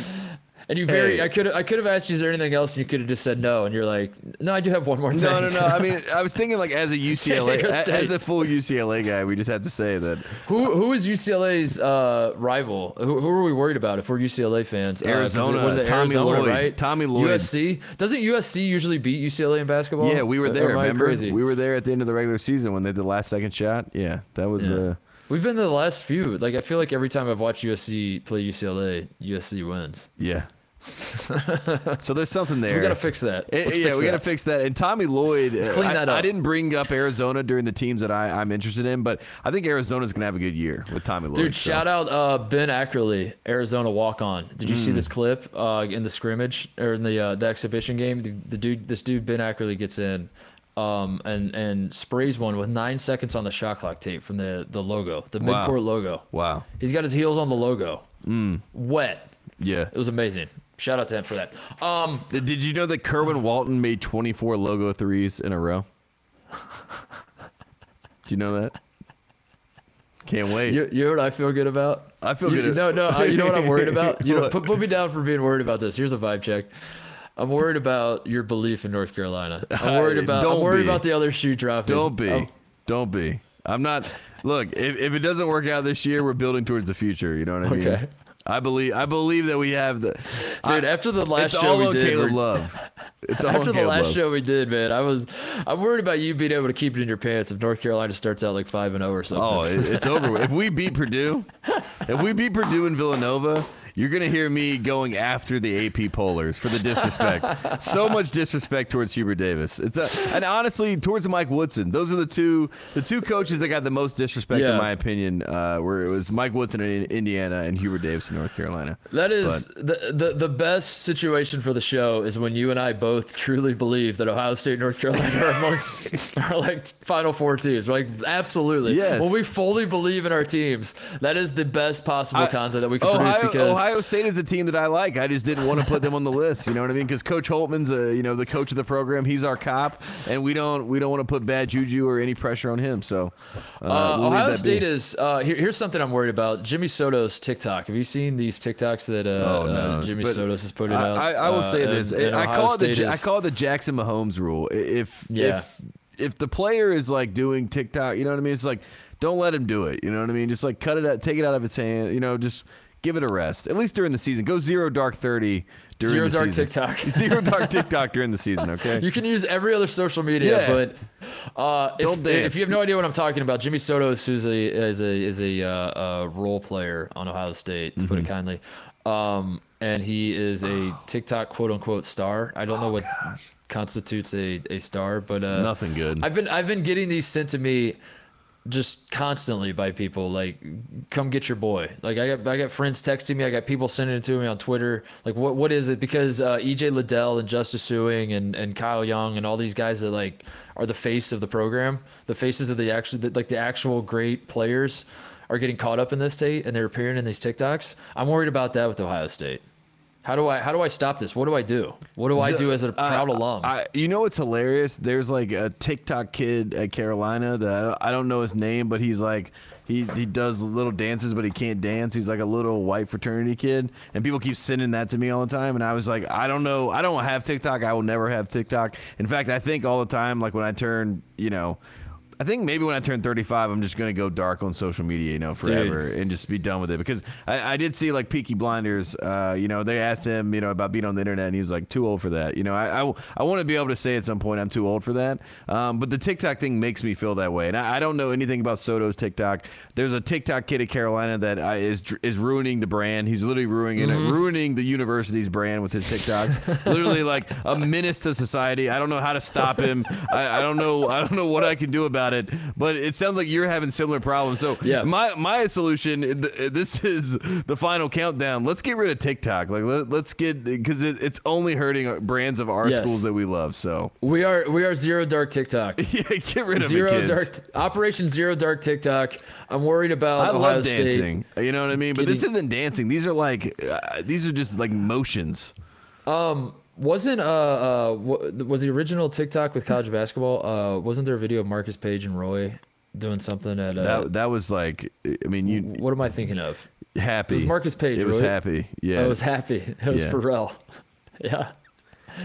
And you very, Hey. I could, I could have asked you, is there anything else? And you could have just said no. And you're like, no, I do have one more thing. No, no, no. I mean, I was thinking like as a UCLA, a- as a full UCLA guy, we just had to say that who, who is UCLA's uh, rival? Who, who are we worried about if we're UCLA fans? Uh, it- Arizona, was it Tommy Arizona, Lloyd. right? Tommy Lloyd. USC. Doesn't USC usually beat UCLA in basketball? yeah, we were there. Remember, crazy? we were there at the end of the regular season when they did the last second shot. Yeah, that was. Yeah. Uh, We've been to the last few. Like I feel like every time I've watched USC play UCLA, USC wins. yeah. so there's something there. So we got to fix that. Eh, Let's yeah, fix we got to fix that. And Tommy Lloyd, Let's uh, clean I, that I up. didn't bring up Arizona during the teams that I, I'm interested in, but I think Arizona's going to have a good year with Tommy Lloyd. Dude, so. shout out uh, Ben Ackerley, Arizona walk on. Did you Mm. see this clip uh, in the scrimmage or in the uh, the exhibition game? The, the dude, this dude Ben Ackerley gets in, um, and and sprays one with nine seconds on the shot clock tape from the the logo, the Wow. midcourt logo. Wow. He's got his heels on the logo. Mm. Wet. Yeah. It was amazing. Shout out to him for that. Um, Did did you know that Kerwin Walton made 24 logo threes in a row? Do you know that? Can't wait. you, you know what I feel good about? I feel You- good. No, no. uh, You know what I'm worried about? You know, put, put me down for being worried about this. Here's a vibe check. I'm worried about your belief in North Carolina. I'm worried about. I'm don't worried be. about the other shoe dropping. Don't be. I'm- Don't be. I'm not. Look, if, if it doesn't work out this year, we're building towards the future. You know what I mean? Okay. I believe. I believe that we have the. Dude, I- after the last show we did, Caleb Love. It's all on after the Caleb last Love. show we did, man, I was. I'm worried about you being able to keep it in your pants if North Carolina starts out like five and zero or something. Oh, it, it's over. If we beat Purdue, if we beat Purdue and Villanova, you're gonna hear me going after the AP pollers for the disrespect. so much disrespect towards Hubert Davis. It's a, and honestly towards Mike Woodson. Those are the two the two coaches that got the most disrespect Yeah. in my opinion. Uh, where it was Mike Woodson in Indiana and Hubert Davis in North Carolina. That is the, the the best situation for the show is when you and I both truly believe that Ohio State and North Carolina are amongst are like Final Four teams. Like absolutely. Yes. When we fully believe in our teams, that is the best possible I- content that we can Ohio, produce because Ohio State is a team that I like. I just didn't want to put them on the list. You know what I mean? Because Coach Holtman's, a, you know, the coach of the program. He's our cop, and we don't we don't want to put bad juju or any pressure on him. So uh, Uh, we'll Ohio State be. is uh, here, here's something I'm worried about. Jimmy Sotos' TikTok. Have you seen these TikToks that uh, Oh, no. uh, Jimmy But Sotos is putting I, out? I, I will Uh, say this: and I Ohio call it the State Ja- I call it the Jackson Mahomes rule. If Yeah. if if the player is like doing TikTok, you know what I mean? It's like don't let him do it. You know what I mean? Just like cut it out, take it out of its hand. You know, just give it a rest. At least during the season, go zero dark thirty during Zero the dark season. TikTok. zero dark TikTok during the season. Okay. You can use every other social media, Yeah. but uh, if, if you have no idea what I'm talking about, Jimmy Sotos who's a is a is a uh, uh, role player on Ohio State, to Mm-hmm. put it kindly, um, and he is a TikTok quote unquote star. I don't know what constitutes a, a star, but uh, Nothing good. I've been I've been getting these sent to me just constantly by people like come get your boy. Like i got i got friends texting me i got people sending it to me on twitter. Like what what is it? Because uh, ej liddell and Justice Sueing and and kyle young and all these guys that like are the face of the program the faces of the actually the, like the actual great players are getting caught up in this state and they're appearing in these tiktoks. I'm worried about that with ohio state how do i how do i stop this what do i do what do i do as a proud Uh, alum I, you know what's hilarious? There's like a TikTok kid at Carolina that I don't, I don't know his name, but he's like he he does little dances, but he can't dance. He's like a little white fraternity kid, and people keep sending that to me all the time. And I was like, I don't know, I don't have TikTok. I will never have TikTok. In fact, I think all the time, like when I turn, you know. I think maybe when I turn 35, I'm just gonna go dark on social media, you know, forever and just be done with it. Because I, I did see like Peaky Blinders, uh, you know, they asked him, you know, about being on the internet, and he was like, too old for that. You know, I I, I want to be able to say at some point I'm too old for that. Um, but the TikTok thing makes me feel that way, and I, I don't know anything about Sotos' TikTok. There's a TikTok kid at Carolina that I, is is ruining the brand. He's literally ruining it, ruining the university's brand with his TikToks. literally like a menace to society. I don't know how to stop him. I, I don't know. I don't know what I can do about it. But it sounds like you're having similar problems. So Yeah. my my solution. This is the final countdown. Let's get rid of TikTok. Like let, let's get because it, it's only hurting brands of our Yes. schools that we love. So We are we are zero dark TikTok. yeah, get rid of Zero it, dark Operation Zero Dark TikTok. I'm worried about I Ohio love State. dancing. You know what I mean? But this isn't dancing. These are like uh, these are just like motions. Wasn't uh uh was the original TikTok with college basketball? Uh, wasn't there a video of Marcus Paige and Roy doing something at uh? That that was like I mean you what am I thinking of? happy. It was Marcus Paige. It was right? happy. Yeah. it was happy. It was Yeah. Pharrell. Yeah.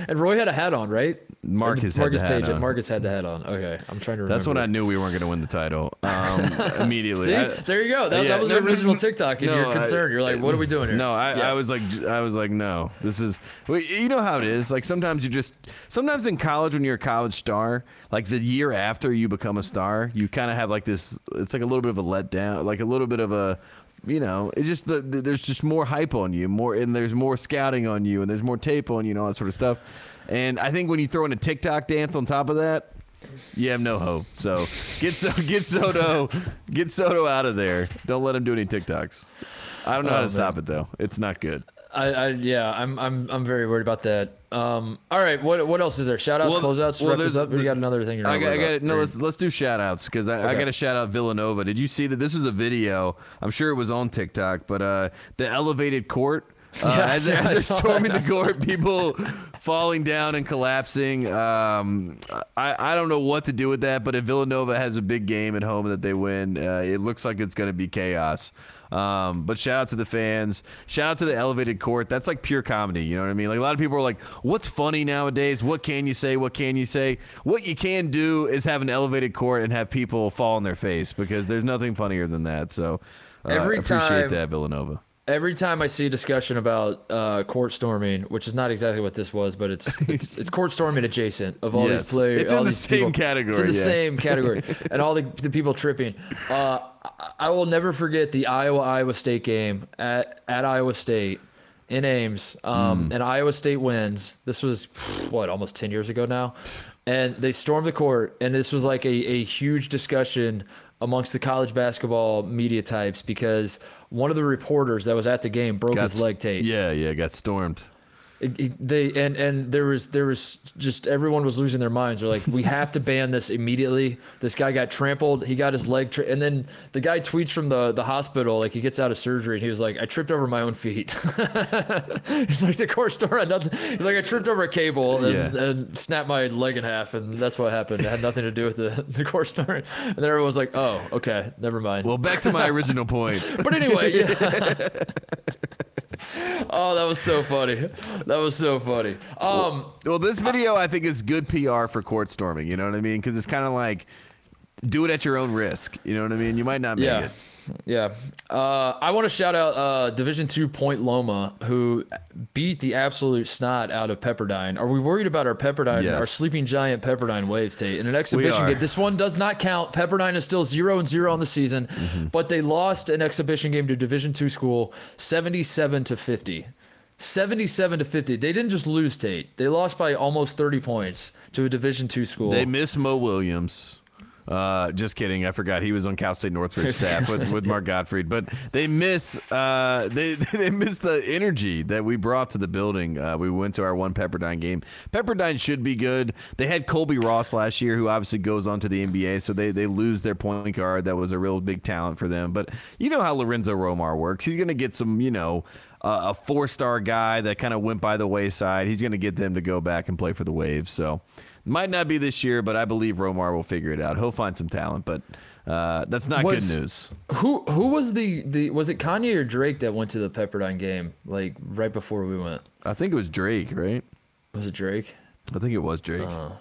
And Roy had a hat on, right? Marcus had Marcus hat Paige. Marcus had the hat on. Okay, I'm trying to remember. That's when I knew we weren't going to win the title. Um, immediately. See, I- there you go. That, Yeah, that was no, the original TikTok, and no, you're I- concerned. you're like, "What are we doing here?" No, I, Yeah. I was like, I was like, no, this is. Well, you know how it is. Like sometimes you just, sometimes in college when you're a college star, like the year after you become a star, you kind of have like this. It's like a little bit of a letdown, like a little bit of a. You know, it just the, the, there's just more hype on you, more and there's more scouting on you, and there's more tape on you, and all that sort of stuff. And I think when you throw in a TikTok dance on top of that, you have no hope. So get so get Soto, get Soto out of there. Don't let him do any TikToks. I don't know how Oh, to stop it though. It's not good. I, I yeah, I'm I'm I'm very worried about that. Um, all right, what what else is there? Shout outs, closeouts, well, wrap this up. You got another thing you're I got, I got no. Let's let's do shout outs because I, I got to shout out Villanova. Did you see that? This was a video. I'm sure it was on TikTok, but uh, the elevated court. Uh, Yeah, as, yeah, as they're storming the court, people falling down and collapsing. Um, I, I don't know what to do with that, but if Villanova has a big game at home that they win, uh, it looks like it's going to be chaos. Um, but shout out to the fans. Shout out to the elevated court. That's like pure comedy. You know what I mean? Like a lot of people are like, "What's funny nowadays? What can you say? What can you say?" What you can do is have an elevated court and have people fall on their face because there's nothing funnier than that. So uh, Every appreciate time- that Villanova. Every time I see a discussion about uh, court storming, which is not exactly what this was, but it's it's, it's court storming adjacent of all Yes. these players. It's in the same people- category, It's in the yeah. same category, and all the, the people tripping. Uh, I, will never forget the Iowa Iowa State game at at Iowa State in Ames, um, Hmm. and Iowa State wins. This was what almost ten years ago now, and they stormed the court, and this was like a, a huge discussion amongst the college basketball media types because one of the reporters that was at the game broke his leg tape. Yeah, yeah, got stormed. They and and there was there was just everyone was losing their minds. They're like, we have to ban this immediately. This guy got trampled. He got his leg, and then the guy tweets from the the hospital like he gets out of surgery and he was like, I tripped over my own feet. He's like the court store had nothing. He's like I tripped over a cable and, Yeah. and snapped my leg in half, and that's what happened. It had nothing to do with the the court store. And then everyone was like, oh, okay, never mind. Well, back to my original point. But anyway, yeah. oh, that was so funny. That was so funny. Um, Well, this video I think is good PR for court storming. You know what I mean? Because it's kind of like do it at your own risk. You know what I mean? You might not make yeah, it. Yeah. Uh, I want to shout out uh, Division Two Point Loma, who beat the absolute snot out of Pepperdine. Are we worried about our Pepperdine, Yes. our sleeping giant Pepperdine Waves, Tate? In an exhibition game, this one does not count. Pepperdine is still zero and zero on the season, Mm-hmm. but they lost an exhibition game to Division Two school, seventy-seven to fifty. 77 to 50. They didn't just lose Tate. They lost by almost 30 points to a Division 2 school. They miss Mo Williams. Uh, just kidding. I forgot he was on Cal State Northridge staff with, with Mark Gottfried. But they miss uh, they they miss the energy that we brought to the building. Uh, we went to our one Pepperdine game. Pepperdine should be good. They had Colby Ross last year, who obviously goes on to the NBA. So they they lose their point guard. That was a real big talent for them. But you know how Lorenzo Romar works. He's going to get some you know. Uh, a four-star guy that kind of went by the wayside. He's going to get them to go back and play for the Waves. So might not be this year, but I believe Romar will figure it out. He'll find some talent, but uh, that's not Was- good news. Who who was the, the was it Kanye or Drake that went to the Pepperdine game like right before we went? I think it was Drake, right? Was it Drake? I think it was Drake. Uh,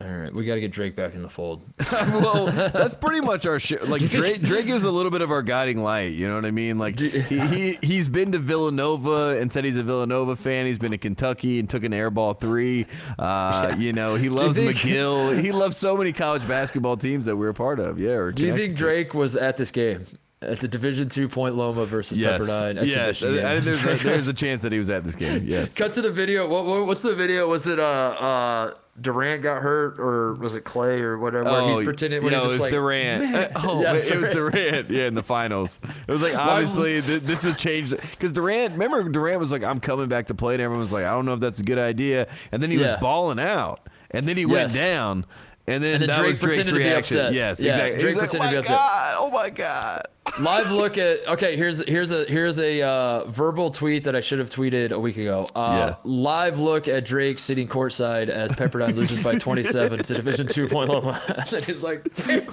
All right, we got to get Drake back in the fold. well, that's pretty much our show. Like Drake, Drake is a little bit of our guiding light. You know what I mean? Like he, he he's been to Villanova and said he's a Villanova fan. He's been to Kentucky and took an airball three. Uh, You know he loves think- McGill. He loves so many college basketball teams that we're a part of. Yeah. or Do you think. Drake was at this game? At the Division Two Point Loma versus Yes. Pepperdine Yes. exhibition I- there's, a, there's a chance that he was at this game. Yes. Cut to the video. What, what what's the video? Was it uh uh Durant got hurt or was it Klay or whatever? where he's oh, pretending when you he's just it was like Durant. Oh, Yeah, it was Durant. Yeah, in the finals. It was like obviously th- this has changed because Durant. Remember, Durant was like, "I'm coming back to play," and everyone was like, "I don't know if that's a good idea." And then he Yeah. was balling out, and then he went down. And then, And then that Drake pretended to be upset. Yes, Yeah, exactly. Drake was pretended to be upset. "Oh my god! Oh my god!" live look at okay here's here's a here's a uh, verbal tweet that I should have tweeted a week ago. Uh, Yeah. Live look at Drake sitting courtside as Pepperdine loses by 27 to Division Two Point Loma. and he's like, damn,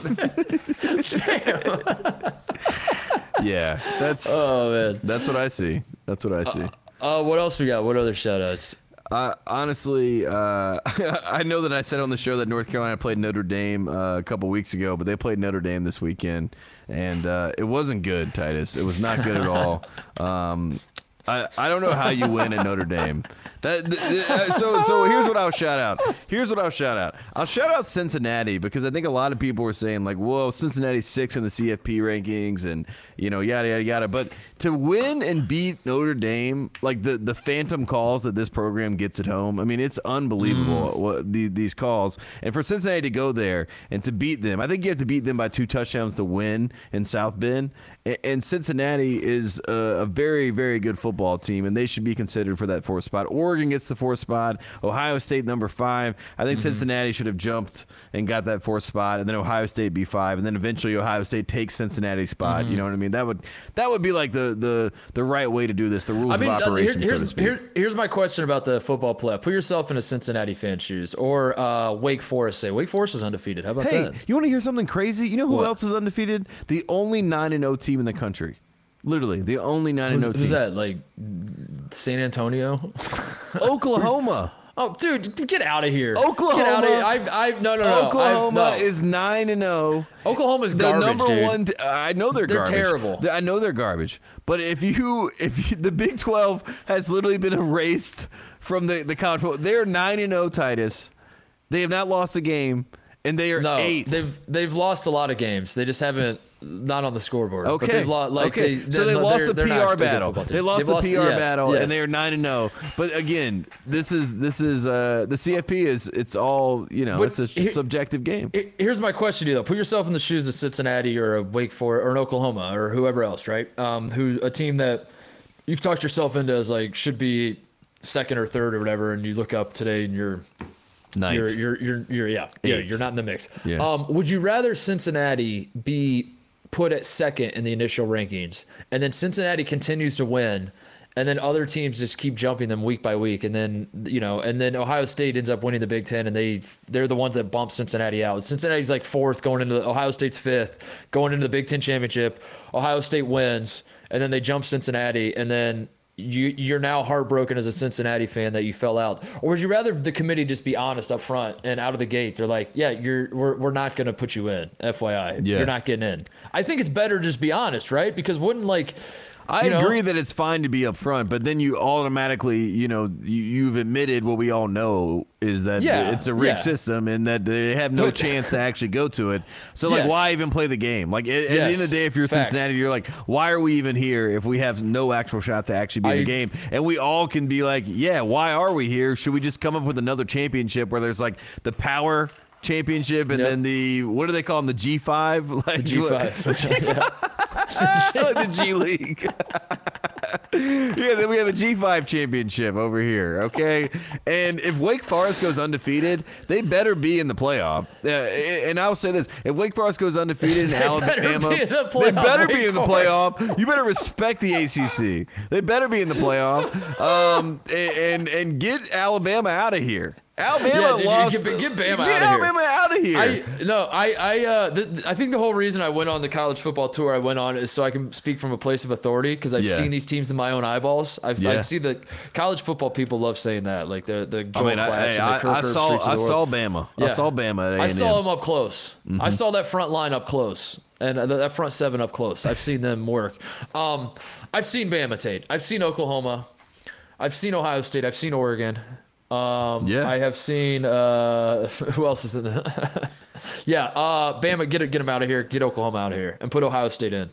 damn. Yeah, that's Oh man. that's what I see. That's what I see. Uh, what else we got? What other shout outs? Uh, honestly, uh, I know that I said on the show that North Carolina played Notre Dame uh, a couple weeks ago, but they played Notre Dame this weekend, and uh, it wasn't good, Titus. It was not good at all. Um, I, I don't know how you win at Notre Dame. That, th- th- uh, so so here's what I'll shout out. Here's what I'll shout out. I'll shout out Cincinnati because I think a lot of people were saying like, "Whoa, Cincinnati's six in the CFP rankings," and you know, yada yada yada. But to win and beat Notre Dame, like the the phantom calls that this program gets at home, I mean, it's unbelievable what the, these calls. And for Cincinnati to go there and to beat them, I think you have to beat them by two touchdowns to win in South Bend. And Cincinnati is a, a very, very good football team, and they should be considered for that fourth spot. Oregon gets the fourth spot. Ohio State number five. I think Cincinnati should have jumped and got that fourth spot, and then Ohio State be five, and then eventually Ohio State takes Cincinnati's spot. You know what I mean? That would that would be like the the the right way to do this. The rules I mean, of uh, here- operation, so to here's speak. here, here's my question about the football playoff. Put yourself in a Cincinnati fan shoes or uh, Wake Forest. Say Wake Forest is undefeated. How about Hey, that? you want to hear something crazy? You know who What? else is undefeated? The only nine and zero team in the country. Literally, the only nine and zero team. who's that? Like San Antonio? Oklahoma. Oh, dude, get out of here! Oklahoma- Get out of here! I, I, no, no, no. I- Oklahoma no. is nine and zero. Oklahoma's The garbage, The number dude. one. t- I know they're, garbage. They're garbage. terrible. I know they're garbage. But if you, if you, the Big Twelve has literally been erased from the the college football, they're nine and zero. Titus, they have not lost a game, and they are No, eighth. they've they've lost a lot of games. They just haven't not on the scoreboard. Okay. but they've lost. Like okay. they, so they lost they're- the they're PR battle. They lost They've the PR yes, battle, yes. and they are nine and zero. But again, this is this is uh the CFP is it's all you know. But it's a here- subjective game. Here's my question to you though. Put yourself in the shoes of Cincinnati or a Wake Forest or an Oklahoma or whoever else, right? Um, who a team that you've talked yourself into as like should be second or third or whatever, and you look up today and you're Ninth. you're you're you're, you're yeah yeah Eighth. you're not in the mix. Yeah. Um, would you rather Cincinnati be put at second in the initial rankings, and then Cincinnati continues to win? And then other teams just keep jumping them week by week, and then you know, and then Ohio State ends up winning the Big Ten, and they they're the ones that bump Cincinnati out. Cincinnati's like fourth, going into the, Ohio State's fifth, going into the Big Ten championship. Ohio State wins, and then they jump Cincinnati, and then you you're now heartbroken as a Cincinnati fan that you fell out, or would you rather the committee just be honest up front and out of the gate? They're like, yeah, you're we're, we're not going to put you in, FYI, Yeah. you're not getting in. I think it's better to just be honest, right? Because wouldn't like, I you know- agree that it's fine to be upfront, but then you automatically, you know, you, you've admitted what we all know is that Yeah, it's a rigged yeah. system and that they have no But- chance to actually go to it. So, like, Yes. why even play the game? Like, at, at the end of the day, if you're facts. Cincinnati, you're like, why are we even here if we have no actual shot to actually be in the game? And we all can be like, yeah, why are we here? Should we just come up with another championship where there's like the power championship and Yep. then the what do they call them the G5 like G five. like the G League. yeah, then we have a G5 championship over here, okay? And if Wake Forest goes undefeated, they better be in the playoff. Uh, and I'll say this if Wake Forest goes undefeated in They better Alabama, be in the they playoff, better be in the Forest. playoff. You better respect the ACC. They better be in the playoff um, and, and get Alabama out of here. Alabama Yeah, dude, lost. get- get Bama get outta here. Alabama out of here. here. I no, I I uh, th- I think the whole reason I went on the college football tour I went on is so I can speak from a place of authority because I've Yeah. seen these teams in my own eyeballs. I've Yeah. I see the college football people love saying that, like the the I Joel mean, I, Flats hey, and the I, Kirk I Herb saw streets of I saw world. Bama. I saw Bama at I saw them up close. Mm-hmm. I saw that front line up close, and uh, that front seven up close. I've seen them work. Um, I've seen Bama Tate. I've seen Oklahoma. I've seen Ohio State. I've seen Oregon. Um, Yeah. I have seen. Uh, who else is in the? yeah, uh, Bama, get it, get them out of here. Get Oklahoma out of here, and put Ohio State in.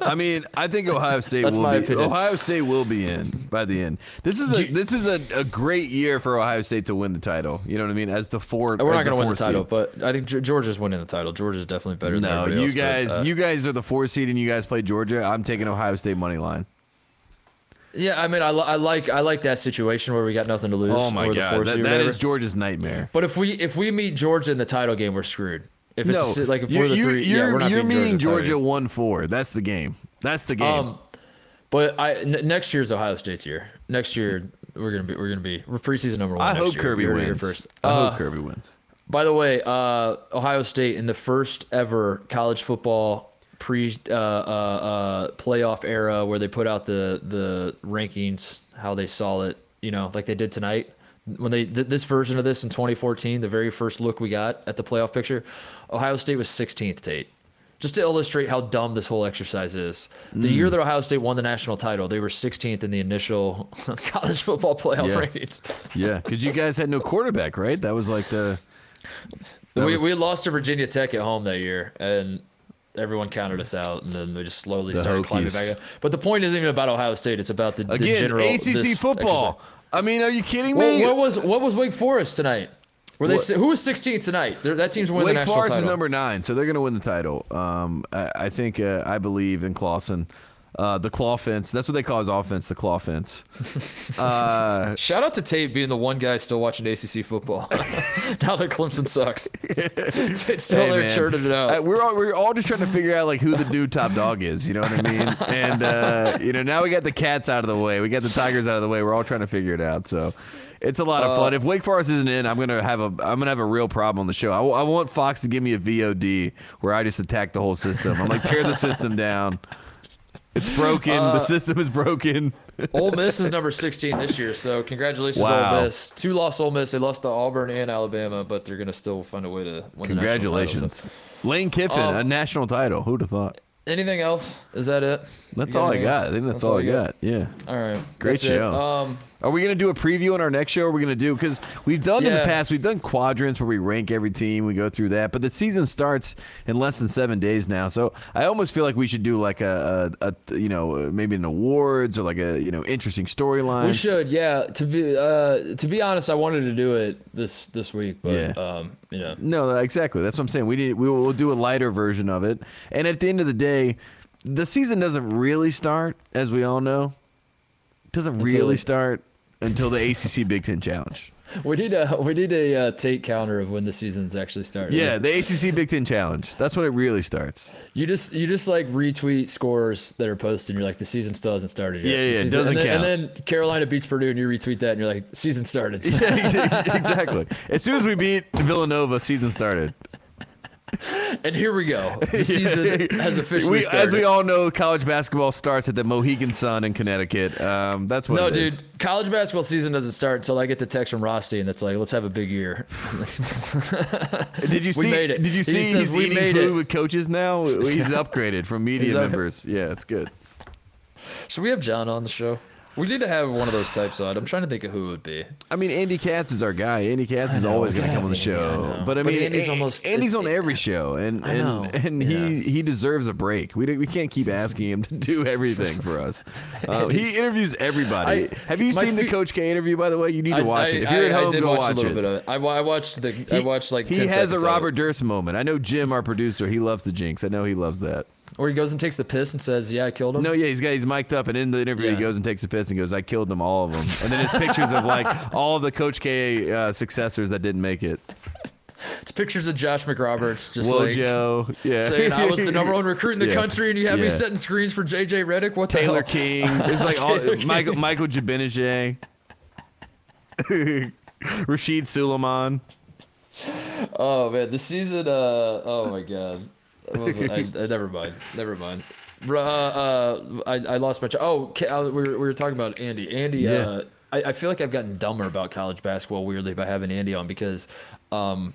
I mean, I think Ohio State That's will my be opinion. Ohio State will be in by the end. This is a you- this is a, a great year for Ohio State to win the title. You know what I mean? As the four, We're not going to win the title, seed. but I think Georgia's winning the title. Georgia's definitely better. than No, you else, but, guys, uh, you guys are the four seed, and you guys play Georgia. I'm taking Ohio State money line. Yeah, I mean, I, I like I like that situation where we got nothing to lose. Oh my god, that, that Georgia's nightmare. But if we if we meet Georgia in the title game, we're screwed. If it's no, like if we're the three, you're, yeah, we're not you're meeting Georgia. One four. That's the game. That's the game. Um, but I n- next year's Ohio State's year. Next year we're gonna be we're gonna be we're preseason number one. I hope year. Kirby You heard it here wins. first. I Uh, hope Kirby wins. By the way, uh, Ohio State in the first ever college football pre uh, uh, uh, playoff era where they put out the the rankings, how they saw it, you know, like they did tonight. When they th- this version of this in 2014, the very first look we got at the playoff picture, Ohio State was 16th. Tate, just to illustrate how dumb this whole exercise is. The Mm. year that Ohio State won the national title, they were 16th in the initial college football playoff Yeah. rankings. Yeah, because you guys had no quarterback, right? That was like the. we, was- we lost to Virginia Tech at home that year, and everyone counted us out, and then we just slowly The started climbing back up. But the point isn't even about Ohio State; it's about the, the general ACC football. exercise. I mean, are you kidding Well, me? what was what was Wake Forest tonight? Were they What- who was 16th tonight? They're, that team's winning Wake the national Forest title. is number nine, so they're going to win the title. Um, I, I think uh, I believe in Clawson. Uh, the claw fence. That's what they call his offense, the claw fence. Uh, Shout out to Tate being the one guy still watching ACC football. now that Clemson sucks, Tate's still hey, there man. churning it out. Uh, we're all we're all just trying to figure out like who the new top dog is. You know what I mean? And uh, you know now we got the cats out of the way, we got the tigers out of the way. We're all trying to figure it out. So it's a lot of Uh, fun. If Wake Forest isn't in, I'm gonna have a I'm gonna have a real problem on the show. I, w- I want Fox to give me a VOD where I just attack the whole system. I'm like tear the system down. It's broken. Uh, the system is broken. Ole Miss is number 16 this year, so congratulations, Wow. Ole Miss. Two lost Ole Miss. They lost to Auburn and Alabama, but they're gonna still find a way to win the national title, so- Congratulations, Lane Kiffin, Um, a national title. Who'd have thought? Anything else? Is that it? That's all I got. I think that's, all, I you got. Yeah. All right. Great That's show. Um, Are we gonna do a preview on our next show? Or are we gonna do because we've done in the past we've done quadrants where we rank every team, we go through that, but the season starts in less than seven days now. So I almost feel like we should do like a, a, a you know maybe an awards or like a you know interesting storyline. we should, yeah. To be uh, to be honest, I wanted to do it this this week, but Yeah. um, you know, No, exactly. That's what I'm saying. We need we will we'll do a lighter version of it, and at the end of the day, the season doesn't really start, as we all know. It doesn't Until- really start until the ACC Big Ten Challenge. we need a we need a uh, Tate counter of when the season's actually starting. Yeah, the ACC Big Ten Challenge. That's when it really starts. You just you just like retweet scores that are posted. and You're like the season still hasn't started yet. Yeah, yeah, it doesn't and then, count. And then Carolina beats Purdue, and you retweet that, and you're like, season started. exactly. As soon as we beat Villanova, season started. and here we go. The season has officially We, started. as we all know, college basketball starts at the Mohegan Sun in Connecticut. Um, that's what. no, dude, is. college basketball season doesn't start until I get the text from Rosty, and that's like, let's have a big year. Did you see? We made it. Did you see? He says he's we eating made food it. with coaches now? He's upgraded from media members. Yeah, it's good. Should we have John on the show? We need to have one of those types on. I'm trying to think of who it would be. I mean, Andy Katz is our guy. Andy Katz is know, always going to come on the have Andy, I show. know. But I But mean, Andy's almost- Andy's it- on every show, and and, and yeah. he he deserves a break. We we can't keep asking him to do everything for us. Uh, he interviews everybody. I- have you my seen the Coach K interview? By the way, you need to watch I, it. If you're I, at home, I did go watch, watch a little it. bit of it. I, I watched the. I watched like. he 10 has seconds a. Robert Durst moment. I know Jim, our producer, he loves the jinx. I know he loves that. Where he goes and takes the piss and says, "Yeah, I killed him." No, yeah, he's got he's mic'd up, and in the interview, Yeah. he goes and takes a piss and goes, "I killed them, all of them." And then his pictures of like all of the Coach K uh, successors that didn't make it. It's pictures of Josh McRoberts just like Wojo, yeah, saying I was the number one recruit in the Yeah. country, and you have me Yeah. setting screens for JJ Redick. What the Taylor hell? King. There's like all, Taylor King. Michael Michael Gbinije, Rasheed Sulaimon. Oh man, the season. Uh, oh my god. I, I, never mind. Never mind. Uh, uh, I, I lost my. Ch- oh, uh, we were, we were talking about Andy. Andy. Yeah. Uh, I, I feel like I've gotten dumber about college basketball weirdly by having Andy on because, um,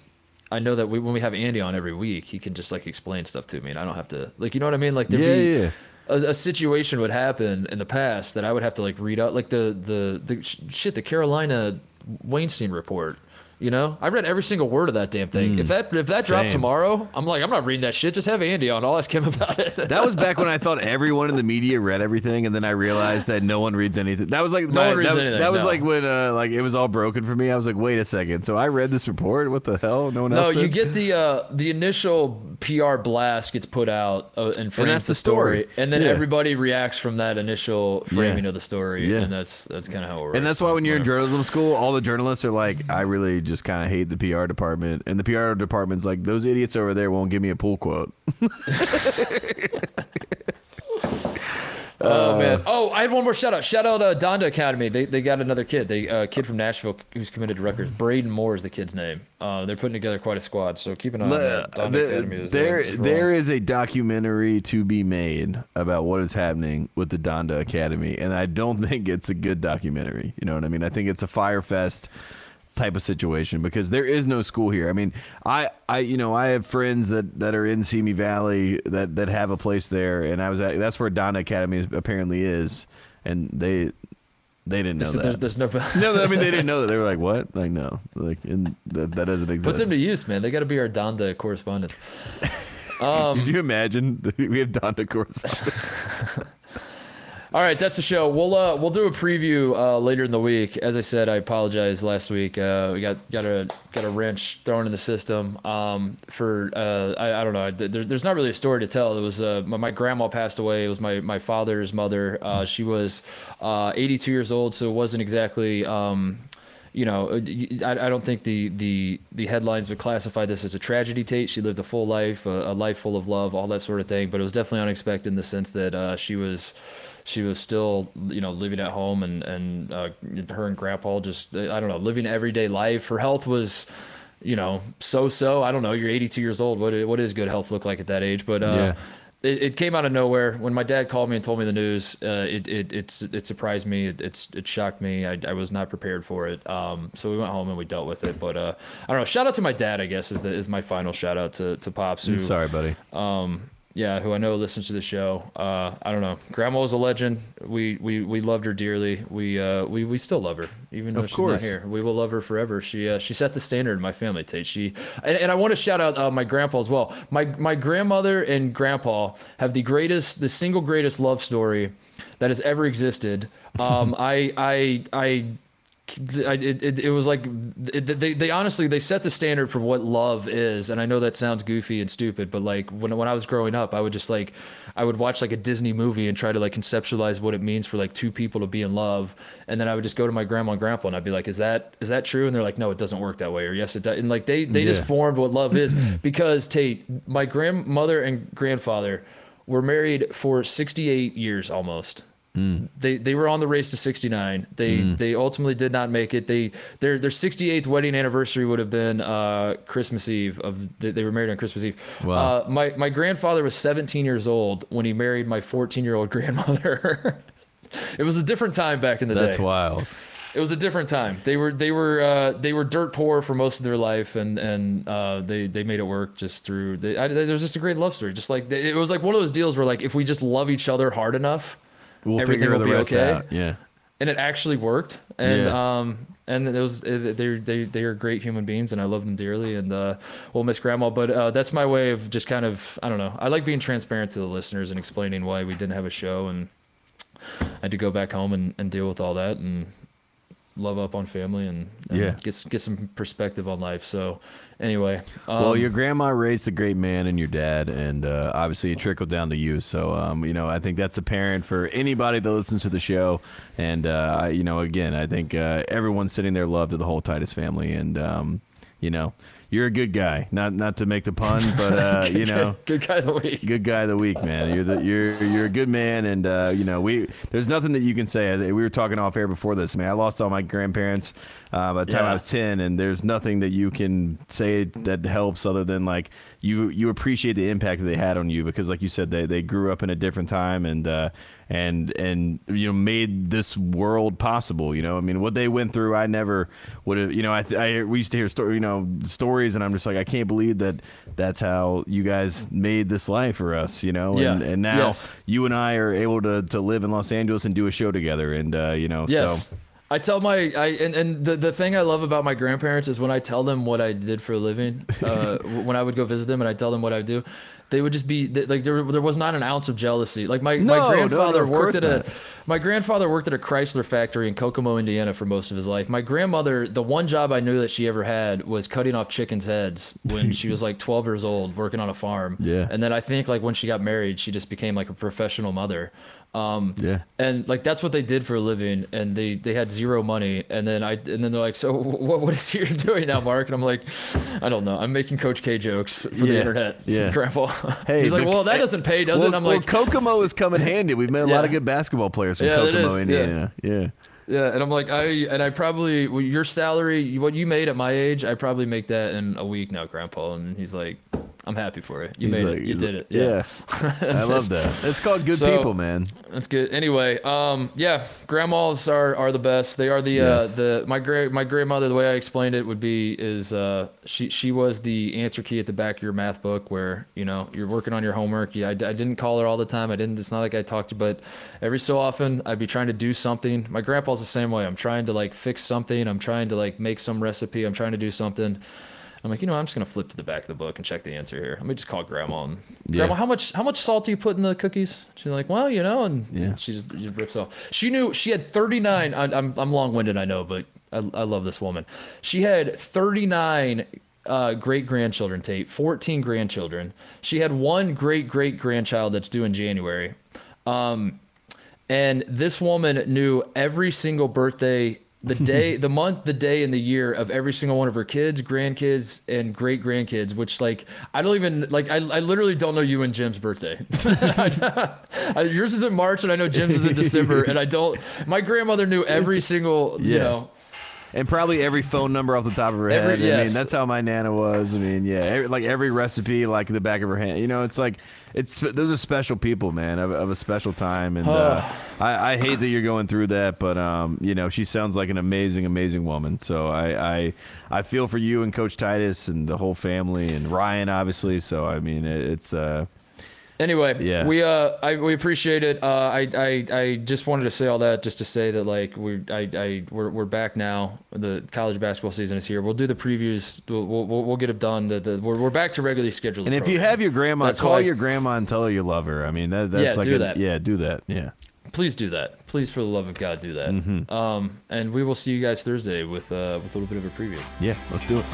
I know that we, when we have Andy on every week, he can just like explain stuff to me, and I don't have to like you know what I mean. Like there'd Yeah, be yeah. A, a situation would happen in the past that I would have to like read out, like the the the sh- shit, the Carolina Wainstein report. You know, I read every single word of that damn thing. If that if that dropped Hmm. Same. tomorrow, I'm like, I'm not reading that shit. Just have Andy on. I'll ask him about it. That was back when I thought everyone in the media read everything, and then I realized that no one reads anything. That was like No one reads that, anything, That was no. like when uh, like it was all broken for me. I was like, wait a second. So I read this report. What the hell? No one else. No, you did? get the uh, the initial PR blast gets put out uh, and frames that's the the story, story. and then Yeah. everybody reacts from that initial framing Yeah. of the story, Yeah. and that's that's kind of how it works. And that's why when you're in journalism school, all the journalists are like, I really just kind of hate the PR department. And the PR department's like, those idiots over there won't give me a pull quote. Oh man! Oh, I had one more shout out. Shout out uh, Donda Academy. They, they got another kid. They uh, kid from Nashville who's committed to Rutgers. Braden Moore is the kid's name. Uh, they're putting together quite a squad. So keep an eye on that. Donda The- Academy is, uh, there, is there is a documentary to be made about what is happening with the Donda Academy, and I don't think it's a good documentary. You know what I mean? I think it's a fire fest type of situation because there is no school here. I mean, I, I, you know, I have friends that, that are in Simi Valley that, that have a place there, and I was at that's where Donda Academy is, apparently is, and they they didn't know that. there's, there's no. no, I mean they didn't know that. They were like, "What? Like, no, like, and that, that doesn't exist." Put them to use, man. They got to be our Donda correspondent. Um, Could you imagine? We have Donda correspondent. All right, that's the show. We'll uh, we'll do a preview uh, later in the week. As I said, I apologize last week. Uh, we got got a got a wrench thrown in the system. Um, for uh, I, I don't know. There, there's not really a story to tell. It was uh, my, my grandma passed away. It was my my father's mother. Uh, she was uh, 82 years old, so it wasn't exactly. Um, you know, I, I don't think the, the the headlines would classify this as a tragedy. Tate, she lived a full life, a, a life full of love, all that sort of thing. But it was definitely unexpected in the sense that she was she was still you know living at home and and uh, her and grandpa just I don't know living everyday life. Her health was you know so so. I don't know. You're 82 years old. What what does good health look like at that age? But uh, Yeah. it, it came out of nowhere when my dad called me and told me the news. Uh, it, it it's it surprised me. It, it's it shocked me. I, I was not prepared for it. Um, so we went home and we dealt with it. But uh, I don't know. Shout out to my dad. I guess is the is my final shout out to to pops. Who, I'm sorry, buddy. um, yeah, who I know listens to the show. Uh, I don't know. Grandma was a legend. We we we loved her dearly. We uh we, we still love her even though Of she's course. not here. We will love her forever. She uh, she set the standard in my family. Tate. She and, and I want to shout out uh, my grandpa as well. My my grandmother and grandpa have the greatest, the single greatest love story that has ever existed. Um, I I I I, it, it, it was like it, they, they honestly they set the standard for what love is. And i know that sounds goofy and stupid but like when, when i was growing up i would just like i would watch like a disney movie and try to like conceptualize what it means for like two people to be in love. And then i would just go to my grandma and grandpa and i'd be like is that is that true? And they're like no it doesn't work that way. Or yes it does and like they they just formed what love is. Because tate my grandmother and grandfather were married for 68 years almost they they were on the race to 69. They they ultimately did not make it. They their their 68th wedding anniversary would have been uh, Christmas Eve of they they were married on Christmas Eve. Wow. Uh, my my grandfather was 17 years old when he married my 14 year old grandmother. it was a different time back in the That's day. That's wild. It was a different time. They were they were uh, they were dirt poor for most of their life, and and uh, they they made it work just through. They, I, there's just a great love story. Just like it was like one of those deals where like if we just love each other hard enough, We'll everything figure will the be rest okay. Yeah. and it actually worked. And Yeah. um and it was they they they are great human beings, and I love them dearly. And uh, we'll miss grandma, but uh, that's my way of just kind of I don't know. I like being transparent to the listeners and explaining why we didn't have a show, and I had to go back home and, and deal with all that and love up on family and, and Yeah. get get some perspective on life. So anyway, um, Well, your grandma raised a great man and your dad, and uh, obviously it trickled down to you. So, um, you know, I think that's apparent for anybody that listens to the show. And, uh, I, you know, again, I think uh, everyone's sending their love to the whole Titus family. And, um, you know, you're a good guy. Not not to make the pun, but uh, you know, good guy of the week. good guy of the week, man. You're the you're you're a good man, and uh, you know we there's nothing that you can say. We were talking off air before this. Man, I lost all my grandparents uh, by the time Yeah. I was ten, and there's nothing that you can say that helps other than like you you appreciate the impact that they had on you because, like you said, they they grew up in a different time and. Uh, and and you know made this world possible. You know, I mean, what they went through, I never would have. You know, I, I we used to hear story, you know, stories, and I'm just like, I can't believe that that's how you guys made this life for us. You know, and, and now Yes. you and I are able to to live in Los Angeles and do a show together, and uh, you know, Yes. so I tell my I and, and the, the thing I love about my grandparents is when I tell them what I did for a living, uh, when I would go visit them and I tell them what I do, they would just be they- like there, there was not an ounce of jealousy. Like my, No, no, my no, grandfather worked at a my grandfather worked at a Chrysler factory in Kokomo, Indiana for most of his life. My grandmother, the one job I knew that she ever had was cutting off chickens' heads when she was like 12 years old working on a farm. Yeah. And then I think like when she got married, she just became like a professional mother. Um, Yeah. and like that's what they did for a living, and they they had zero money, and then I and then they're like, so what what is you're doing now, Mark? And I'm like, I don't know, I'm making Coach K jokes for the internet, yeah. Grandpa. Hey, he's like, well, that doesn't pay, does well, it? I'm like, well, like, Kokomo is coming handy. We've met a lot of good basketball players from Yeah, Kokomo, is, yeah. Yeah. yeah, and I'm like, I and I probably well, your salary, what you made at my age, I probably make that in a week now, Grandpa. And he's like, I'm happy for it. You He's made like- it. You did it. Yeah. I love that. It's called good So- people, man. That's good. Anyway, um, yeah, grandmas are, are the best. They are the Yes. uh, the my great my grandmother. The way I explained it would be is uh, she she was the answer key at the back of your math book where you know you're working on your homework. Yeah, I, I didn't call her all the time. I didn't. It's not like I talked to, but every so often I'd be trying to do something. My grandpa's the same way. I'm trying to like fix something. I'm trying to like make some recipe. I'm trying to do something. I'm like, you know, I'm just gonna flip to the back of the book and check the answer here. Let me just call grandma and Yeah. grandma, how much how much salt do you put in the cookies? She's like, well, you know, and Yeah. she just, just rips off. She knew she had 39. I, I'm I'm long winded, I know, but I, I love this woman. She had 39 uh, great grandchildren. Tate, 14 grandchildren. She had one great great grandchild that's due in January. Um, and this woman knew every single birthday, the day, the month, the day, and the year of every single one of her kids, grandkids, and great grandkids. Which, like, I don't even like. I, I literally don't know you and Jim's birthday. I- Yours is in March, and I know Jim's is in December, and I don't. My grandmother knew every single, you Yeah. know. And probably every phone number off the top of her Every- head. I mean, that's how my nana was. I mean, yeah, every, like every recipe, like in the back of her hand. You know, it's like it's those are special people, man, of, of a special time. And uh, I, I hate that you're going through that, but um, you know, she sounds like an amazing, amazing woman. So I, I, I feel for you and Coach Titus and the whole family and Ryan, obviously. So I mean, it, it's uh, Anyway, Yeah. we uh, I, we appreciate it. Uh, I, I, I just wanted to say all that just to say that like we, I, I, we're, we're back now. The college basketball season is here. We'll do the previews. We'll, we'll, we'll get it done. The, the, we're, we're back to regularly scheduled. and if you have your grandma, That's call your grandma and tell her you love her. I mean, that, that's Yeah, like do a- that. Yeah, do that. Yeah. please do that. Please, for the love of God, do that. Mm-hmm. Um, and we will see you guys Thursday with uh, with a little bit of a preview. Yeah, let's do it.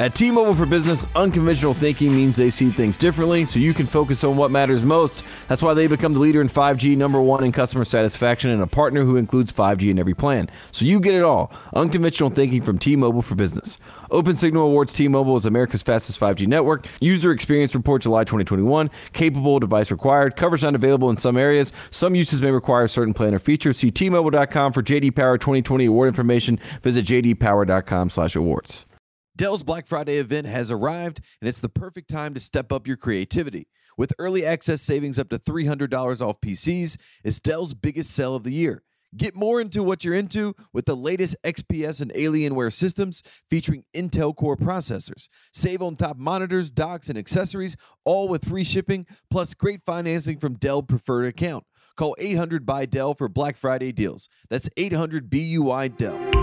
At T-Mobile for Business, unconventional thinking means they see things differently, so you can focus on what matters most. That's why they become the leader in 5G, number one in customer satisfaction, and a partner who includes 5G in every plan. So you get it all. Unconventional thinking from T-Mobile for Business. Open Signal Awards T-Mobile is America's fastest 5G network. User experience report July 2021. Capable device required. Coverage not available in some areas. Some uses may require certain plan or features. See T-Mobile.com for JD Power 2020 award information. Visit jdpower.com/awards. Dell's Black Friday event has arrived, and it's the perfect time to step up your creativity. With early access savings up to $300 off PCs, it's Dell's biggest sale of the year. Get more into what you're into with the latest XPS and Alienware systems featuring Intel Core processors. Save on top monitors, docks, and accessories, all with free shipping, plus great financing from Dell Preferred Account. Call 800 by Dell for Black Friday deals. That's 800 BUI Dell.